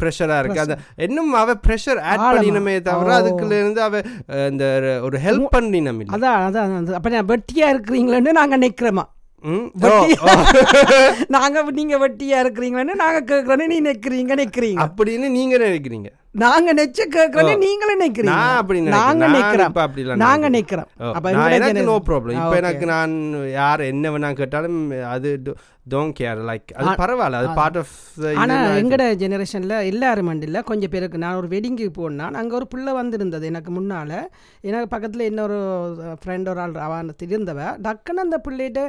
ப்ரெஷராக இருக்குது அந்த இன்னும் அவ ப்ரெஷர் ஆட். பண்ணினமே தவிர இருந்து அவ இந்த ஒரு ஹெல்ப் பண்ணினம் அதான் அதான். அப்ப நான் வெட்டியா இருக்கிறீங்களேன்னு நாங்க நிக்கிறோமா ம்? ஓ, வெட்டி- ஓ. நாங்க நீங்க வெட்டியா இருக்கிறீங்களேன்னு நாங்க கேட்கறோன்னு நீ நிக்கிறீங்க நிக்கிறீங்க அப்படின்னு நீங்க நினைக்கிறீங்க நாங்க நெச்ச கேட்கறோன்னு நீங்களும் நிக்கிறீங்க நான் அப்படி நாங்க நிக்கிறோம். இப்ப அப்படிலாம் நாங்க. நிக்கிறோம். அப்ப எனக்கு நோ ப்ராப்ளம் இப்போ. எனக்கு நான் யார் என்ன வேணா கேட்டாலும் அது டோன்ட் கேர் லைக் அது பரவாயில்ல. அது பார்ட் ஆஃப் ஆனா எங்கட ஜெனரேஷன்ல எல்லாரும் மண்டில் கொஞ்சம் பேருக்கு நான் ஒரு வெட்டிங்க்கு போனால் அங்கே ஒரு பிள்ளை வந்திருந்தது எனக்கு முன்னால. எனக்கு பக்கத்தில் இன்னொரு ஃப்ரெண்ட் ஒரு ஆள் அவன் இருந்தவ டக்குன்னு அந்த பிள்ளைகிட்ட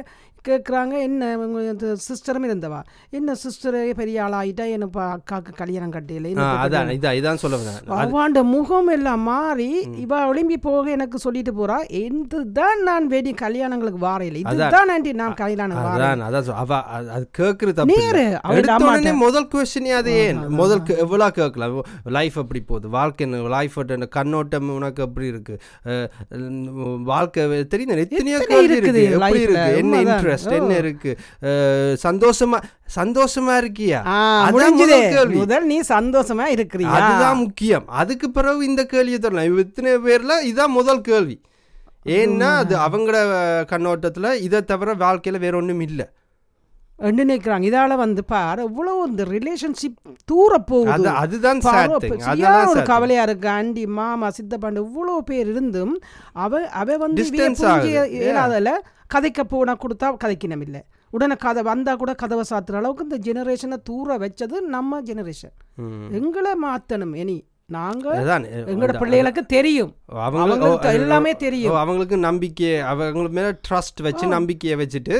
கேட்குறாங்க என்ன உங்க சிஸ்டரும் இருந்தவா? என்ன சிஸ்டர் பெரிய ஆளாயிட்டா எனக்கு அக்காவுக்கு கல்யாணம் கட்டியில? அதான் இதான் இதான் சொல்ல அவாண்ட முகம் எல்லாம் மாறி இவ ஒளிம்பி போக எனக்கு சொல்லிட்டு போறா. இதுதான் நான் வெடி கல்யாணங்களுக்கு வாரையில. இதுதான் ஆண்டி நான் கல்யாணம் அதான் அதான் அவ அது- அது கேட்குற தப்பு இல்ல. நேரு உடனே முதல் கொஸ்டின் அது ஏன்? முதல் எவ்வளோ கேட்கலாம். லைஃப் எப்படி போகுது? வாழ்க்கை லைஃப் கண்ணோட்டம் உனக்கு எப்படி இருக்கு? வாழ்க்கை தெரியும் எத்தனையோ இருக்குது என்ன இன்ட்ரெஸ்ட் என்ன இருக்கு? சந்தோஷமா சந்தோஷமா இருக்கியா. முதல் நீ சந்தோஷமா இருக்கிறியா? அதுதான் முக்கியம். அதுக்கு பிறகு இந்த கேள்வியை தரலாம் இத்தனை பேர்ல இதான் முதல் கேள்வி. ஏன்னா அது அவங்களோட கண்ணோட்டத்துல இதை தவிர வாழ்க்கையில வேற ஒண்ணும் இல்லை நினைக்கிறாங்க. இதால வந்து பாரு இவ்வளவு இந்த ரிலேஷன்ஷிப் தூர போகுது அது அதுதான் ஒரு. கவலையா இருக்கு. ஆண்டி மாமா சித்தப்பாண்டு இவ்வளவு பேர் இருந்தும் அவ அவ வந்து. இயலாதல கதைக்க போனா கொடுத்தா கதைக்கணும் இல்ல உடனே கதை வந்தால் கூட கதவை சாத்துற அளவுக்கு இந்த ஜெனரேஷனை தூர வச்சது நம்ம ஜெனரேஷன் எங்களை மாற்றணும் இனி. எங்களோட பிள்ளைகளுக்கு தெரியும். அவங்களுக்கு எல்லாமே தெரியும். அவங்களுக்கு நம்பிக்கை அவங்களுக்கு மேல ட்ரஸ்ட் வச்சு நம்பிக்கையை வச்சுட்டு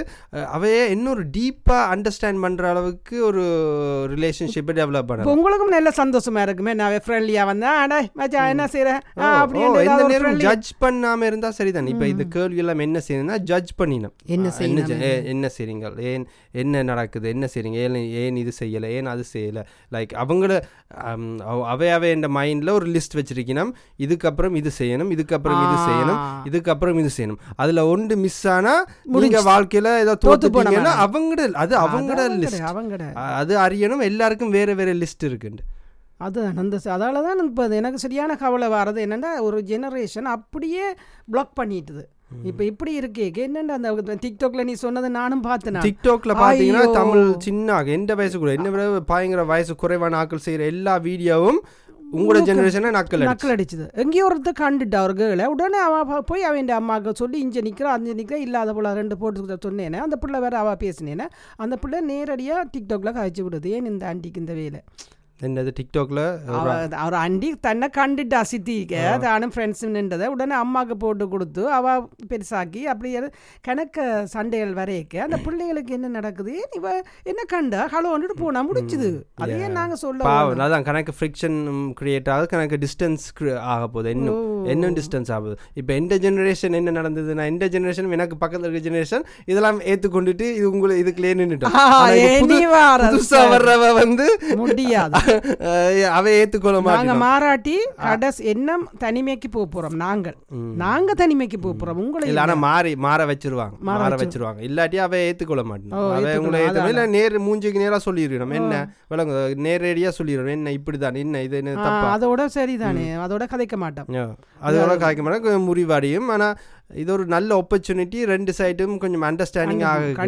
அவைய இன்னொரு டீப்பா அண்டர்ஸ்டாண்ட் பண்ற அளவுக்கு ஒரு ரிலேஷன்ஷிப்பை டெவலப் பண்ண உங்களுக்கும் நல்ல சந்தோஷமா இருக்குமே. நான் ஃப்ரெண்ட்லியா வந்தேன் என்ன செய்யறேன் எந்த நேரம் ஜட்ஜ் பண்ணாம இருந்தா சரிதான். இப்ப இந்த கேள்வி எல்லாம் என்ன செய்யணும்னா ஜட்ஜ் பண்ணினோம் என்ன என்ன செய்றீங்க ஏன் என்ன நடக்குது? என்ன செய்றீங்க? ஏன் ஏன் இது செய்யல? ஏன் அது செய்யல? லைக் அவங்கள அவை அவை என்ற மைண்டில் ஒரு லிஸ்ட் வச்சிருக்கணும். இதுக்கப்புறம் இது செய்யணும் இதுக்கப்புறம் இது செய்யணும் இதுக்கப்புறம் இது செய்யணும். அதில் ஒன்று மிஸ் ஆனால் நீங்கள் வாழ்க்கையில் ஏதோ தோத்து போனீங்கன்னா அவங்களோட அது அவங்களோட லிஸ்ட் அவங்களோட. அது அறியணும் எல்லாருக்கும் வேறு வேறு லிஸ்ட் இருக்குண்டு. அது அந்த அதால தான் இப்போ எனக்கு சரியான கவலை வர்றது என்னென்னா ஒரு ஜெனரேஷன் அப்படியே பிளாக் பண்ணிட்டுது. இப்போ இப்படி இருக்கே என்னென்ன அந்த டிக்டாக்ல நீ சொன்னது நானும் பார்த்தேன் டிக்டாக்ல பார்த்தீங்கன்னா தமிழ் சின்ன எந்த வயசு கூட என்ன பயங்கர வயசு குறைவான ஆக்கள் செய்கிற எல்லா வீடியோவும் உங்களோட ஜெனரேஷனை நக்கல் நக்கல் அடிச்சது. எங்கேயோ ஒருத்தர் கண்டுட்டா ஒரு கேளை. உடனே அவன் போய் அவன் அம்மாவுக்கு சொல்லி இங்கே நிற்கிறான் அஞ்சு நிற்கிறா இல்லாத போல ரெண்டு போட்டு சொன்னேனே. அந்த பிள்ளை வேற அவள் பேசினேனே. அந்த பிள்ளை நேரடியாக டிக்டாக்ல காய்ச்சி விடுது. ஏன் இந்த ஆண்டிக்கு இந்த வேலை? என்னது டிக்டாக்ல அவர் அண்டி தன்னை கண்டுட்டா சித்திக்க. தானும் ஃப்ரெண்ட்ஸ் நின்றதை உடனே அம்மாவுக்கு போட்டு கொடுத்து அவ பெருசாக்கி அப்படி கணக்க சண்டைகள் வரையக்க அந்த பிள்ளைகளுக்கு என்ன நடக்குது? இவ என்ன கண்டா? ஹலோ வந்துட்டு போனா முடிச்சுது. அதையே நாங்க சொல்ல அதான் கணக்கு ஃப்ரிக்ஷன் கிரியேட் ஆகுது கணக்கு டிஸ்டன்ஸ் ஆக போகுது. இன்னும் இன்னும் டிஸ்டன்ஸ் ஆகுது இப்போ எந்த ஜெனரேஷன் என்ன நடந்ததுன்னா எந்த ஜெனரேஷன் எனக்கு பக்கத்தில் இருக்க ஜெனரேஷன் இதெல்லாம் ஏற்றுக்கொண்டுட்டு இது உங்களை இதுக்குள்ளே நின்றுட்டோம் புதுசாக வர்றவ வந்து முடியாது. அவ ஏத்துக்கொள்ள நாங்க மாறாட்டி கடைசி என்ன தனிமைக்கு போக போறோம் நாங்கள். நாங்க தனிமைக்கு போக போறோம் உங்களை இல்ல ஆனா மாறி மாற வச்சிருவாங்க மாற வச்சிருவாங்க. இல்லாட்டி அவ ஏத்துக்கொள்ள மாட்டோம். அவ உங்களை இல்ல நேர் மூஞ்சிக்கு நேரா சொல்லிடணும் என்ன? விளங்கு நேரடியா சொல்லிடணும் என்ன இப்படிதான் என்ன இது அதோட சரிதானே அதோட கதைக்க மாட்டோம். அதோட கதைக்க மாட்டோம். முறிவடையும். ஆனா இது ஒரு நல்ல ஆப்பர்ச்சுனிட்டி ரெண்டு சைடும் கொஞ்சம் அண்டர்ஸ்டாண்டிங் ஆக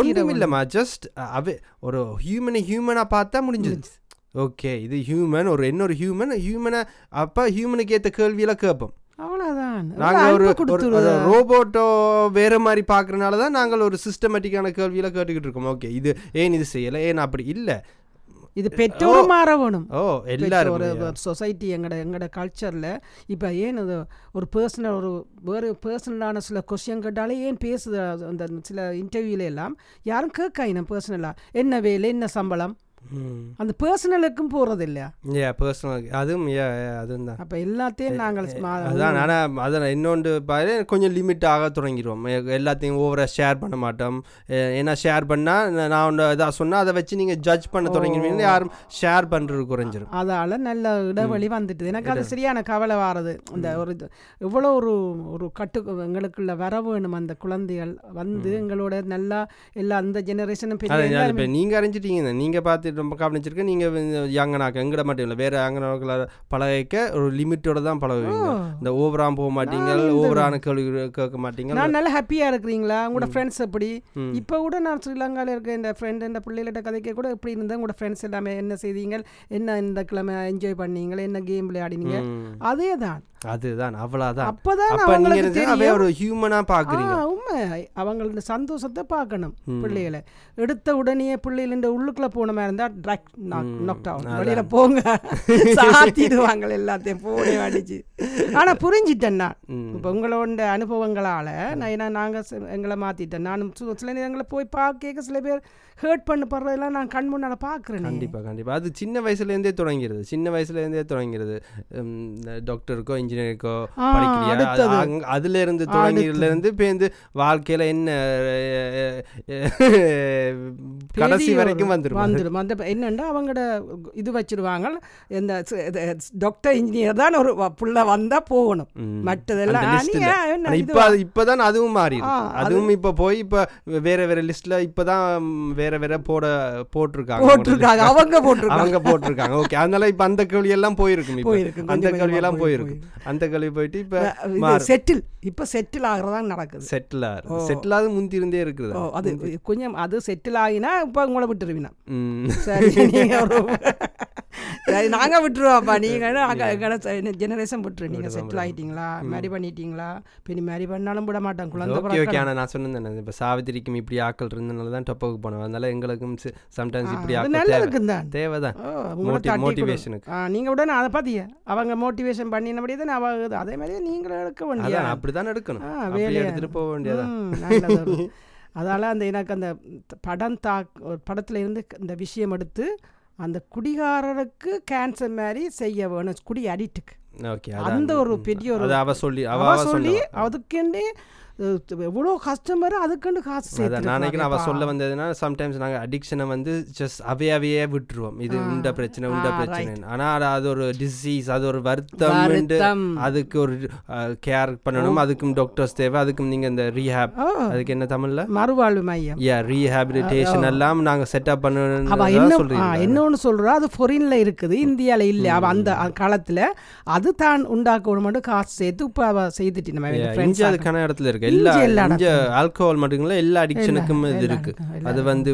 ஒன்றும் இல்லைம்மா ஜஸ்ட் அவே ஒரு ஹியூமனை ஹியூமனாக பார்த்தா முடிஞ்சிருச்சு ஓகே இது ஹியூமன் ஒரு இன்னொரு ஹியூமன் ஹியூமனை அப்போ ஹியூமனுக்கு ஏற்ற கேள்வியெல்லாம் கேட்போம். அவ்வளோதான் நாங்கள் ஒரு ரோபோட்டோ வேற மாதிரி பார்க்குறனால தான் நாங்கள் ஒரு சிஸ்டமேட்டிக்கான கேள்வியில் கேட்டுக்கிட்டு இருக்கோம். ஓகே இது ஏன் இது செய்யலை? ஏன் அப்படி இல்லை? இது பெற்றோரும் மாற வேணும் ஓ எல்லாரும் ஒரு சொசைட்டி எங்கட எங்கட கல்ச்சரில் இப்போ ஏன் அது ஒரு பர்சனல் ஒரு வேறு பர்சனலான சில கொஸ்டின் கேட்டாலே ஏன் பேசுது? அந்த சில இன்டர்வியூல எல்லாம் யாரும் கேட்காயினம் பர்சனலாக என்ன வேலை என்ன சம்பளம்? அந்த பர்சனலுக்கும் போகிறது இல்லையா ஏ பர்சனல் அதுவும் ஏ அதுவும் தான் அப்போ எல்லாத்தையும் நாங்கள் அதான் ஆனால் அதான் இன்னொன்று பாரு கொஞ்சம் லிமிட் ஆக தொடங்கிடுவோம் எல்லாத்தையும் ஓவராக ஷேர் பண்ண மாட்டோம். ஏன்னா ஷேர் பண்ணால் நான் ஒன்று இதாக சொன்னால் அதை வச்சு நீங்கள் ஜட்ஜ் பண்ண தொடங்கிடுவீங்க யாரும் ஷேர் பண்ணுறது குறைஞ்சிரும். அதால் நல்ல இடைவெளி வந்துட்டு எனக்கு அது சரியான கவலை வாரது. இந்த ஒரு இவ்வளோ ஒரு ஒரு கட்டு எங்களுக்குள்ள வர வேணும் அந்த குழந்தைகள். வந்து எங்களோட நல்லா எல்லா அந்த ஜெனரேஷனும் நீங்கள் அறிஞ்சிட்டீங்க நீங்கள் பார்த்து ரொம்ப கவனிச்சிருக்கேன் நீங்கள் யங்கனாக்க எங்கட மட்டும் இல்லை வேறு யங்கனாக்களை பழகிக்க ஒரு லிமிட்டோட தான் பழகுவீங்க. இந்த ஓவராக போக மாட்டீங்க ஓவரான கேள்வி கேட்க மாட்டீங்க. நான் நல்லா ஹாப்பியாக இருக்கிறீங்களா? உங்களோட ஃப்ரெண்ட்ஸ் எப்படி? இப்போ கூட நான் ஸ்ரீலங்காவில் இருக்க இந்த ஃப்ரெண்ட் இந்த பிள்ளைகிட்ட கதைக்க கூட எப்படி இருந்தால் உங்களோட ஃப்ரெண்ட்ஸ் எல்லாமே என்ன செய்தீங்க? என்ன இந்த கிழமை என்ஜாய் பண்ணீங்க? என்ன கேம் விளையாடினீங்க? அதே தான் அதுதான் அவ்வளோதான் அப்பதான் அப்ப நீங்க ஒரு ஹியூமனா பாக்குறீங்க உண்மை. அவங்களோட சந்தோஷத்தை பார்க்கணும் பிள்ளைகளை. எடுத்த உடனே பிள்ளைகள் இந்த உள்ளுக்குள்ள போன மாதிரி இருந்தா ட்ரக் நாக் அவுட் வெளியில போங்க. சாத்திடுவாங்க எல்லாத்தையும் போனே அடிச்சு. ஆனா புரிஞ்சிட்டேன் நான். இப்போ உங்களோட அனுபவங்களால நான் ஏன்னா நாங்க எங்களை மாத்திட்டேன். நான் சில நேரங்களை போய் பார்க்க சில பேர் ஹேர்ட் பண்ண படுறதெல்லாம் நான் கண் முன்னால் பார்க்குறேன். கண்டிப்பாக கண்டிப்பாக அது சின்ன வயசுலேருந்தே தொடங்கிறது. சின்ன வயசுலேருந்தே தொடங்கிறது. டாக்டருக்கோ இன்ஜினியருக்கோ படிக்கலையா அதுலேருந்து தொடங்கியிலேருந்து பேருந்து வாழ்க்கையில் என்ன கடைசி வரைக்கும் வந்துடும் வந்துடும் அந்த என்னென்னா அவங்களோட இது வச்சிருவாங்க. இந்த டாக்டர் இன்ஜினியர் தான் ஒரு புள்ள வந்தால் போகணும். மற்றதெல்லாம் இப்போ இப்போ தான் அதுவும் மாறி அதுவும் இப்போ போய் இப்போ வேற வேற லிஸ்ட்டில் இப்போ தான் வேற வேற போட போட்டிருக்காங்க. போட்டிருக்காங்க. அவங்க போட்டிருக்காங்க. அவங்க போட்டிருக்காங்க. ஓகே அதனால இப்போ அந்த கேள்வி எல்லாம் போயிருக்கும். அந்த கேள்வி எல்லாம் போயிருக்கு அந்த கேள்வி போயிட்டு இப்போ செட்டில் இப்போ செட்டில் ஆகிறதா நடக்குது. செட்டில் ஆகுது. செட்டில் ஆகுது முந்தி இருந்தே இருக்குது அது கொஞ்சம் அது செட்டில் ஆகினா இப்போ உங்களை விட்டுருவீனா. சரி நாங்க விட்டுருவோம்ப்பா. நீங்க ஜெனரேஷன் விட்டுரு. நீங்க செட்டில் ஆயிட்டீங்களா? மேரி பண்ணிட்டீங்களா? பின்னி மேரி பண்ணாலும் விட மாட்டோம் குழந்தை ஓகே ஓகே ஆனால் நான் சொன்னேன் இப்போ சாவித்திரிக்கும் இப்படி ஆக்கள் இருந்தனால தான் டொப்புக்கு போனோம் அதனால எங்களுக்கும் சம்டைம்ஸ் இப்படி ஆக்கள் நல்லதுக்கு தான். மோட்டிவேஷனுக்கு நீங்க உடனே அதை பாத்தியா? அவங்க மோட்டிவேஷன் பண்ணினபடியே தான் அவ அதே மாதிரியே நீங்களும் எடுக்க வேண்டிய அதான் அப்படிதான் எடுக்கணும். அப்படியே எடுத்துட்டு போக வேண்டியதான் அதால அந்த எனக்கு அந்த படம் தா படத்துல இருந்து இந்த விஷயம் எடுத்து அந்த குடிகாரருக்கு கேன்சர் மாதிரி செய்ய வேணும் குடி அடிக்ட்டுக்கு அந்த ஒரு பெரிய ஒரு அவ சொல்லி அவ சொல்லி அதுக்கேண்டே எவ்வளோ கஸ்டமர் அதுக்குன்னு காசு சேர்த்து நான் நினைக்கிறேன் அவள் சொல்ல வந்ததுன்னா சம்டைம்ஸ் நாங்கள் அடிக்ஷனை வந்து ஜஸ்ட் அவையாவையே விட்டுருவோம். இது உண்ட பிரச்சனை உண்ட பிரச்சனை ஆனால் அது ஒரு டிசீஸ் அது ஒரு வருத்தம் அதுக்கு ஒரு கேர் பண்ணணும். அதுக்கும் டாக்டர்ஸ் தேவை. அதுக்கும் நீங்கள் இந்த ரீஹேப் அதுக்கு என்ன தமிழ்ல? மறுவாழ்வு மையம். யா ரீஹேபிலிட்டேஷன் எல்லாம் நாங்கள் செட்டப் பண்ணணும் அவ என்ன இன்னொன்று சொல்கிறா அது ஃபொரின்ல இருக்குது. இந்தியாவில் இல்லை. அவள் அந்த காலத்தில் அது தான் உண்டாக்கணும் மட்டும் காசு சேர்த்து இப்போ அவள் செய்துட்டு நம்ம அதுக்கான இடத்துல இருக்கு? எல்லா ஆல்கோஹால் மட்டும் இல்ல எல்லா அடிக்ஷனுக்கும் இது இருக்கு. அது வந்து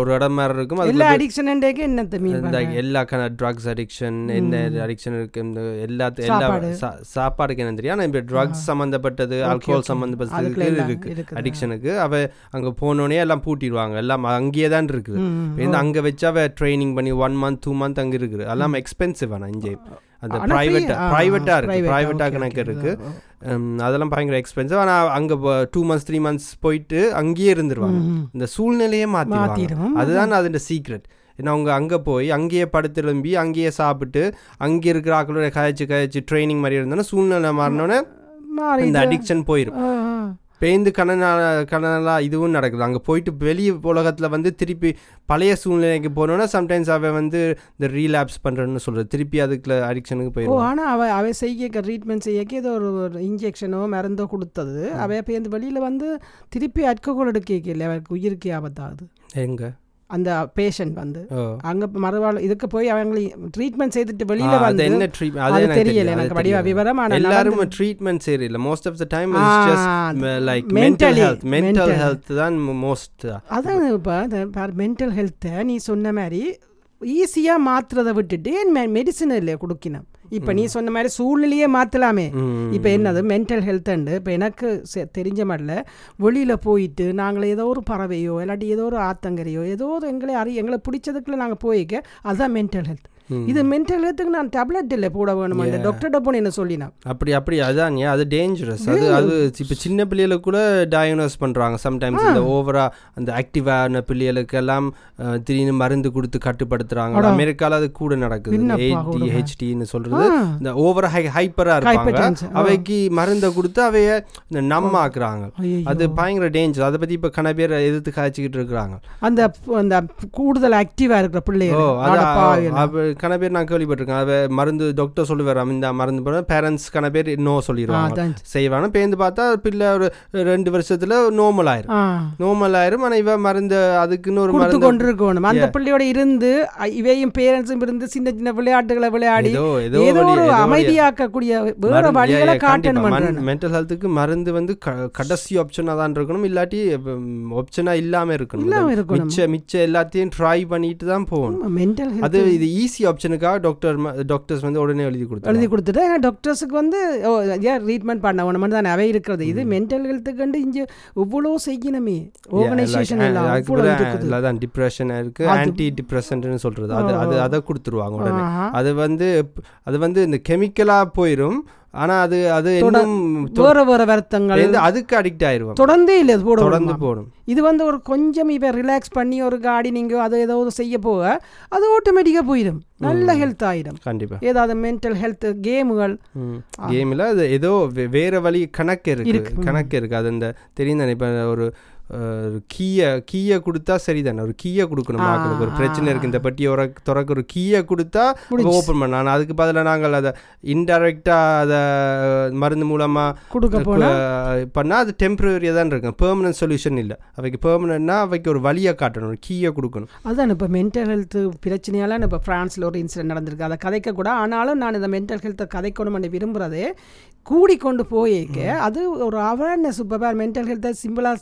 ஒரு இடம் மாதிரி இருக்கும் எல்லா அடிக்ஷன் என்ன எல்லா ட்ரக்ஸ் அடிக்ஷன் என்ன அடிக்ஷன் இருக்கு இந்த எல்லா எல்லா சாப்பாடுக்கு என்ன தெரியும். ஆனா இப்ப ட்ரக்ஸ் சம்பந்தப்பட்டது ஆல்கோஹால் சம்பந்தப்பட்டது இருக்கு அடிக்ஷனுக்கு அவ அங்க போனோடனே எல்லாம் பூட்டிடுவாங்க எல்லாம் அங்கேயே தான் இருக்குது. அங்க வச்சு அவ ட்ரைனிங் பண்ணி ஒன் மந்த் டூ மந்த் அங்க இருக்குது. எல்லாம் எக்ஸ்பென்சிவ் ஆனா இங்கே அந்த ப்ரைவேட்டா ப்ரைவேட்டாக இருக்குது ப்ரைவேட்டாக கணக்கு இருக்குது அதெல்லாம் பயங்கர எக்ஸ்பென்சிவ் ஆனால் அங்கே டூ மந்த்ஸ் த்ரீ மந்த்ஸ் போயிட்டு அங்கேயே இருந்துருவாங்க. இந்த சூழ்நிலையே மாற்றிடுவாங்க அதுதான் அதோட சீக்ரெட் ஏன்னா அவங்க அங்கே போய் அங்கேயே படுத்திரும்பி அங்கேயே சாப்பிட்டு அங்கே இருக்கிற ஆக்களோட கதைச்சு கதைச்சு ட்ரைனிங் மாதிரி இருந்தோன்னா சூழ்நிலை மாறினோன்னே இந்த அடிக்ஷன் போயிடும் பேந்து கணநாள கணனாக இதுவும் நடக்குது. அங்கே போயிட்டு வெளி உலகத்தில் வந்து திருப்பி பழைய சூழ்நிலைக்கு போனோன்னா சம்டைம்ஸ் அவள் வந்து இந்த ரீலாப்ஸ் பண்ணுறேன்னு சொல்கிறது திருப்பி அதுக்குள்ள அடிக்ஷனுக்கு போயிடும் ஆனால் அவள் அவள் செய்ய ட்ரீட்மெண்ட் செய்யக்கு ஏதோ ஒரு இன்ஜெக்ஷனோ மருந்தோ கொடுத்தது. அவள் பேருந்து வெளியில் வந்து திருப்பி அல்கோஹால் எடுக்க இல்லை அவளுக்கு உயிருக்கு ஆபத்தாகுது. எங்கே? அந்த பேஷண்ட் வந்து. அங்க மறுவாழ் இதுக்கு போய் அவங்க ட்ரீட்மெண்ட் செய்துட்டு வெளியில வந்து என்ன அது தெரியல எனக்கு வடிவ விவரம் எல்லாரும் ட்ரீட்மெண்ட் செய்யல most of the time is just like mental health mental health தான் மோஸ்ட் அதான் இப்ப மென்டல் ஹெல்த்தை நீ சொன்ன மாதிரி ஈஸியாக மாற்றுறதை விட்டுட்டு மெடிசன் இல்லை கொடுக்கணும் இப்போ நீ சொன்ன மாதிரி சூழ்நிலையே மாற்றலாமே இப்போ என்னது? மென்டல் ஹெல்த்துண்டு இப்போ எனக்கு தெரிஞ்ச மாதிரில வெளியில் போயிட்டு நாங்கள் ஏதோ ஒரு பறவையோ இல்லாட்டி ஏதோ ஒரு ஆத்தங்கரையோ ஏதோ ஒரு எங்களை அறி எங்களை பிடிச்சதுக்குள்ள நாங்கள் போய்க்க அதுதான் மென்டல் ஹெல்த் இது மென்டல் ஹெல்த்துக்கு நான் டேப்லெட் இல்லை போட வேணும்? டாக்டர்கிட்ட போன என்ன சொல்லினா? அப்படி அப்படி அதான் அது டேஞ்சரஸ் அது அது இப்போ சின்ன பிள்ளைகளுக்கு கூட டயக்னோஸ் பண்ணுறாங்க சம்டைம்ஸ் இந்த ஓவரா அந்த ஆக்டிவான பிள்ளைகளுக்கு எல்லாம் திடீர்னு மருந்து கொடுத்து கட்டுப்படுத்துறாங்க. அமெரிக்காவில் அது கூட நடக்குது. ஏடி ஹெச்டின்னு சொல்றது. இந்த ஓவரா ஹை ஹைப்பரா இருப்பாங்க. அவைக்கு மருந்தை கொடுத்து அவைய இந்த நம் ஆக்குறாங்க. அது பயங்கர டேஞ்சர் அதை பத்தி இப்ப கன பேர் எதிர்த்து காய்ச்சிக்கிட்டு இருக்கிறாங்க. அந்த அந்த கூடுதல் ஆக்டிவா இருக்கிற பிள்ளைகள் கன பேர் நான் கேள்விப்பட்டிருக்கேன். அதை மருந்து டாக்டர் சொல்லுவார் இந்த மருந்து போட பேரண்ட்ஸ் கன பேர் நோ சொல்லிடுவாங்க செய்வாங்க. பேருந்து பார்த்தா பிள்ளை ஒரு ரெண்டு வருஷத்துல நோமல் ஆயிரும். நோமல் ஆயிரும். ஆனால் இவ மருந்து அதுக்குன்னு ஒரு மருந்து கொண்டு இருக்கணும் அந்த பிள்ளையோட இருந்து இவையும் பேரண்ட்ஸும் இருந்து சின்ன சின்ன விளையாட்டுகளை விளையாடி ஏதோ ஒரு அமைதியாக்கக்கூடிய வேற வழிகளை காட்டணும் மென்டல் ஹெல்த்துக்கு மருந்து வந்து கடைசி ஆப்ஷனாக தான் இருக்கணும். இல்லாட்டி ஆப்ஷனாக இல்லாமல் இருக்கணும். மிச்ச மிச்ச எல்லாத்தையும் ட்ரை பண்ணிட்டு தான் போகணும். அது இது ஈஸி ஆப்ஷனுக்காக டாக்டர் டாக்டர்ஸ் வந்து உடனே எழுதி கொடுத்து எழுதி கொடுத்துட்டு ஏன்னா டாக்டர்ஸுக்கு வந்து ஏன் ட்ரீட்மெண்ட் பண்ண ஒன்று தான் அவை இருக்கிறது. இது மென்டல் ஹெல்த்துக்கு இங்கே இவ்வளோ செய்யணுமே. ஆர்கனைசேஷன் எல்லாம் டிப்ரெஷன் இருக்கு ஆன்டி டிப்ரெஷன்ட்னு சொல்றது. அது அது அதை கொடுத்துருவாங்க உடனே. அது வந்து அது வந்து இந்த கெமிக்கலாக போயிடும் ஆனா அது அது இன்னும் வேற வேற வருத்தங்கள். அதுக்கு அடிக்ட் ஆயிருவோம். தொடர்ந்தே இல்லை அது போடும் தொடர்ந்து போடும். இது வந்து ஒரு கொஞ்சம் இவ ரிலாக்ஸ் பண்ணி ஒரு கார்டனிங்கோ அது ஏதோ செய்ய போக அது ஆட்டோமேட்டிக்காக போயிடும். நல்ல ஹெல்த் ஆயிடும். கண்டிப்பா. ஏதாவது மென்டல் ஹெல்த் கேமுகள் கேமில் அது ஏதோ வேற வழி கணக்கு இருக்கு. கணக்கு இருக்கு. அது இந்த தெரியும் இப்போ ஒரு கீயை கீயை கொடுத்தா சரிதானே? ஒரு கீயை கொடுக்கணும்? மக்களுக்கு ஒரு பிரச்சனை இருக்கு. இந்த பட்டி ஒரு திறக்க ஒரு கீயை கொடுத்தா ஓப்பன் பண்ண ஆனால் அதுக்கு பதிலாக நாங்கள் அதை இன்டைரக்டாக அதை மருந்து மூலமாக கொடுக்க பண்ணால் அது டெம்பரரியாக தான் இருக்கும். பெர்மனன்ட் சொல்யூஷன் இல்லை. அவைக்கு பெர்மனன்ட்னா அவைக்கு ஒரு வழியை காட்டணும். ஒரு கீயை கொடுக்கணும். அதான் இப்போ மென்டல் ஹெல்த் பிரச்சனையால இப்போ ஃப்ரான்ஸில் ஒரு இன்சிடென்ட் நடந்திருக்கு. அதை கதைக்க கூட ஆனாலும் நான் இந்த மென்டல் ஹெல்த்தை கதைக்கணும்னு விரும்புகிறதே கூடிக்கொண்டு போயிருக்க அது ஒரு அவேர்னஸ் இப்போ மென்டல் ஹெல்த்தை சிம்பிளாக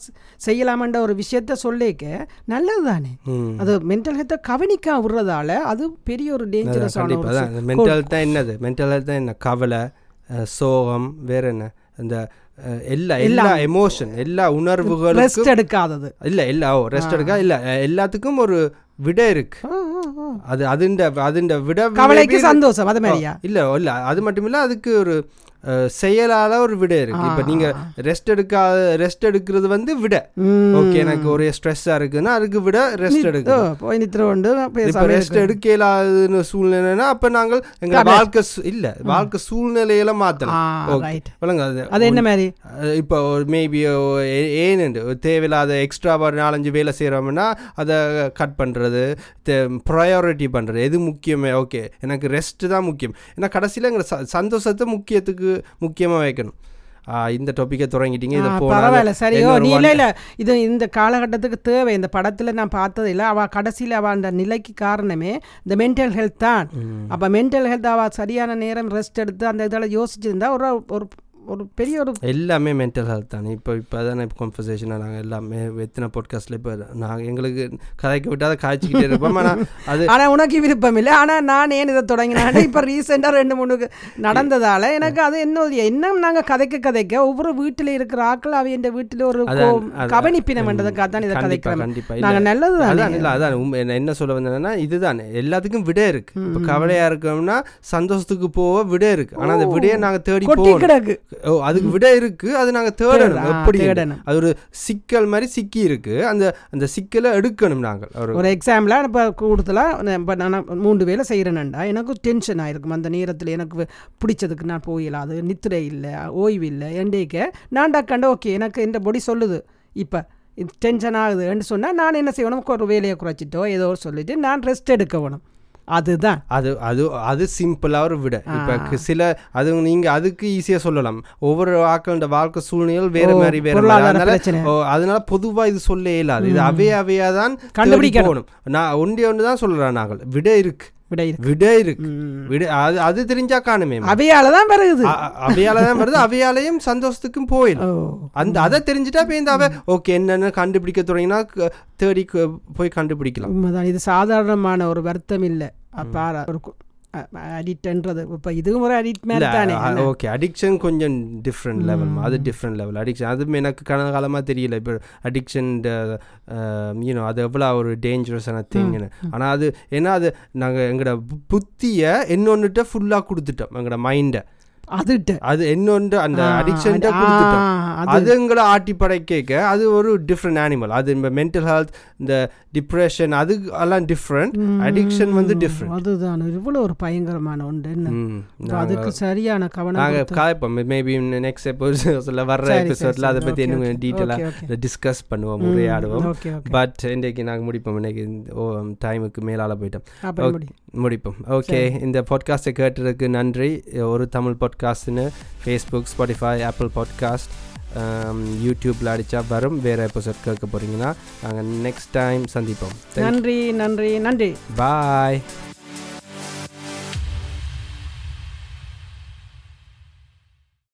செய்ய செய்யலாமன்ற ஒரு விஷயத்த சொல்லிக்க நல்லது தானே அது மென்டல் ஹெல்த்தை கவனிக்கா விடுறதால அது பெரிய ஒரு டேஞ்சரஸான மென்டல் தான் என்னது? மென்டல் ஹெல்த் தான் என்ன? கவலை சோகம் வேற என்ன? இந்த எல்லா எல்லா எமோஷன் எல்லா உணர்வுகளும் ரெஸ்ட் எடுக்காதது. இல்ல இல்ல ஓ ரெஸ்ட் எடுக்கா இல்ல எல்லாத்துக்கும் ஒரு விட இருக்கு. அது அதுண்ட அதுண்ட விட கவலைக்கு சந்தோஷம் அது மாதிரியா? இல்ல இல்ல அது மட்டும் இல்ல அதுக்கு ஒரு செயலால ஒரு விட இருக்கு. இப்ப நீங்க ரெஸ்ட் எடுக்காத ரெஸ்ட் எடுக்கிறது வந்து விட. ஓகே எனக்கு ஒரு ஸ்ட்ரெஸ்ஸா இருக்குன்னா அதுக்கு விட ரெஸ்ட் எடுக்க போய் நித்திரோண்டு இப்ப ரெஸ்ட் எடுக்க இயலாதுன்னு சூழ்நிலைனா அப்ப நாங்கள் எங்க வாழ்க்கை இல்ல வாழ்க்கை சூழ்நிலையில மாத்தலாம். அது என்ன மாதிரி? இப்போ மேபி ஏன்னு தேவையில்லாத எக்ஸ்ட்ரா நாலஞ்சு வேலை செய்யறோம்னா அதை கட் பண்றது ப்ரையாரிட்டி பண்றது எது முக்கியமே? ஓகே எனக்கு ரெஸ்ட் தான் முக்கியம். ஏன்னா கடைசியில் எங்களை சந்தோஷத்தை முக்கியத்துக்கு முக்கியமாக வைக்கணும். இந்த டாப்பிக்கை தொடங்கிட்டீங்க. இதை பரவாயில்ல சரியோ நீ இல்லை இல்லை. இது இந்த காலகட்டத்துக்கு தேவை. இந்த படத்தில் நான் பார்த்தது இல்லை. அவள் கடைசியில் அவள் அந்த நிலைக்கு காரணமே இந்த மென்டல் ஹெல்த் தான். அப்போ மென்டல் ஹெல்த் அவள் சரியான நேரம் ரெஸ்ட் எடுத்து அந்த இதில் யோசிச்சிருந்தா ஒரு ஒரு ஒரு பெரிய ஒரு எல்லாமே மென்டல் ஹெல்த் தானே. இப்போ இப்போ தானே இப்போ கான்வர்சேஷனாக நாங்கள் எல்லாமே எத்தனை பாட்காஸ்ட்டில் இப்போ நாங்கள் எங்களுக்கு கதைக்க விட்டால் காய்ச்சிக்கிட்டே இருப்போம். ஆனால் அது ஆனால் உனக்கு விருப்பம் இல்லை. ஆனால் நான் ஏன் இதை தொடங்கினேன்? இப்போ ரீசெண்டாக ரெண்டு மூணு நடந்ததால் எனக்கு அது என்ன என்ன நாங்கள் கதைக்க கதைக்க ஒவ்வொரு வீட்டில் இருக்கிற ஆக்கள் அவை என் வீட்டில் ஒரு கவனிப்பினம்ன்றதுக்காக தான் இதை கதைக்கிறோம். கண்டிப்பாக நாங்கள் நல்லது அதான் இல்லை அதான். என்ன சொல்ல வந்தேன்னா இதுதான். எல்லாத்துக்கும் விட இருக்கு. இப்போ கவலையாக இருக்கோம்னா சந்தோஷத்துக்கு போக விட இருக்கு. ஆனால் அந்த விடையை நாங்கள் தேடி போகிறோம் கிடக்கு. ஓ அதுக்கு விட இருக்கு. அது நாங்கள் தேடணும். எப்படி அது ஒரு சிக்கல் மாதிரி சிக்கி இருக்கு. அந்த அந்த சிக்கலை எடுக்கணும் நாங்கள். ஒரு ஒரு எக்ஸாம்பிளாக இப்போ கூடுதலாக இப்போ நான் மூன்று வேலை செய்கிறேன்டா எனக்கு டென்ஷன் ஆயிருக்கும் அந்த நேரத்தில் எனக்கு பிடிச்சதுக்கு நான் போயிடலாம். அது நித்திரை இல்லை ஓய்வு இல்லை எண்டேக்க நான் டாக்காண்ட ஓகே. எனக்கு இந்த பொடி சொல்லுது. இப்போ டென்ஷன் ஆகுதுன்னு சொன்னால் நான் என்ன செய்யணும்? ஒரு வேலையை குறைச்சிட்டோ ஏதோ சொல்லிட்டு நான் ரெஸ்ட் எடுக்க வேணும். அதுதான். அது அது அது சிம்பிளாக ஒரு விட. இப்போ சில அது நீங்கள் அதுக்கு ஈஸியாக சொல்லலாம். ஒவ்வொரு ஆக்களோட வாழ்க்கை சூழ்நிலைகள் வேற மாதிரி வேற அதனால பொதுவாக இது சொல்ல இயலாது. இது அவைய அவையா தான் கண்டுபிடிக்கணும். நான் ஒன்றே ஒன்று தான் சொல்கிறேன் நாங்கள். விட இருக்கு. விட இருக்கு. விட இருக்கு. விட அது அது தெரிஞ்சா காணுமே அவையால தான் வருது. அவையால தான் வருது. அவையாலையும் சந்தோஷத்துக்கும் போயிடும். அந்த அதை தெரிஞ்சுட்டா இப்போ இந்த அவை ஓகே என்னென்னு கண்டுபிடிக்க தொடங்கினா தேடி போய் கண்டுபிடிக்கலாம். இது சாதாரணமான ஒரு வருத்தம் இல்லை. பாரா ஒரு அடிக்ட்ன்றது இப்போ இதுவும் ஒரு அடிக்ட் மாதிரி தானே? ஓகே அடிக்ஷன் கொஞ்சம் டிஃப்ரெண்ட் லெவல் அது டிஃப்ரெண்ட் லெவல் அடிக்ஷன் அதுவும் எனக்கு கடந்த காலமாக தெரியல. இப்போ அடிக்ஷன் யூனோ அது எவ்வளோ ஒரு டேஞ்சரஸான திங்னு ஆனால் அது ஏன்னா அது நாங்கள் எங்களோட புத்தியை இன்னொன்றுட்ட ஃபுல்லாக கொடுத்துட்டோம். எங்களோட மைண்டை அதுட்ட. அது இன்னொன்று அந்த அடிக்ஷன் கொடுத்துட்டோம். அது. எங்களை ஆட்டி படைக்க அது ஒரு டிஃப்ரெண்ட் அனிமல் அது இந்த மென்டல் ஹெல்த் இந்த டிப்ரெஷன் அது எல்லாம் டிஃப்ரெண்ட் அடிக்ஷன் வந்து டிஃப்ரெண்ட் அதுதான். இவ்வளோ ஒரு பயங்கரமான ஒன்று என்ன? அதுக்கு சரியான கவனம் நாங்கள் காய்ப்போம். மேபி நெக்ஸ்ட் எபிசோட்ஸில் வர்ற எபிசோட்ல அதை பற்றி இன்னும் டீட்டெயிலாக டிஸ்கஸ் பண்ணுவோம் உரையாடுவோம். பட் இன்றைக்கு நாங்கள் முடிப்போம். இன்னைக்கு டைமுக்கு மேலால் போயிட்டோம். முடிப்போம். ஓகே இந்த பாட்காஸ்ட்டை கேட்டதுக்கு நன்றி. ஒரு தமிழ் பாட்காஸ்ட்னு ஃபேஸ்புக் ஸ்பாட்டிஃபை ஆப்பிள் பாட்காஸ்ட் யூடியூப்பில் அடித்தா வரும். வேறு எபிசோட் கேட்க போகிறீங்கன்னா நாங்கள் நெக்ஸ்ட் டைம் சந்திப்போம். நன்றி நன்றி நன்றி. பாய்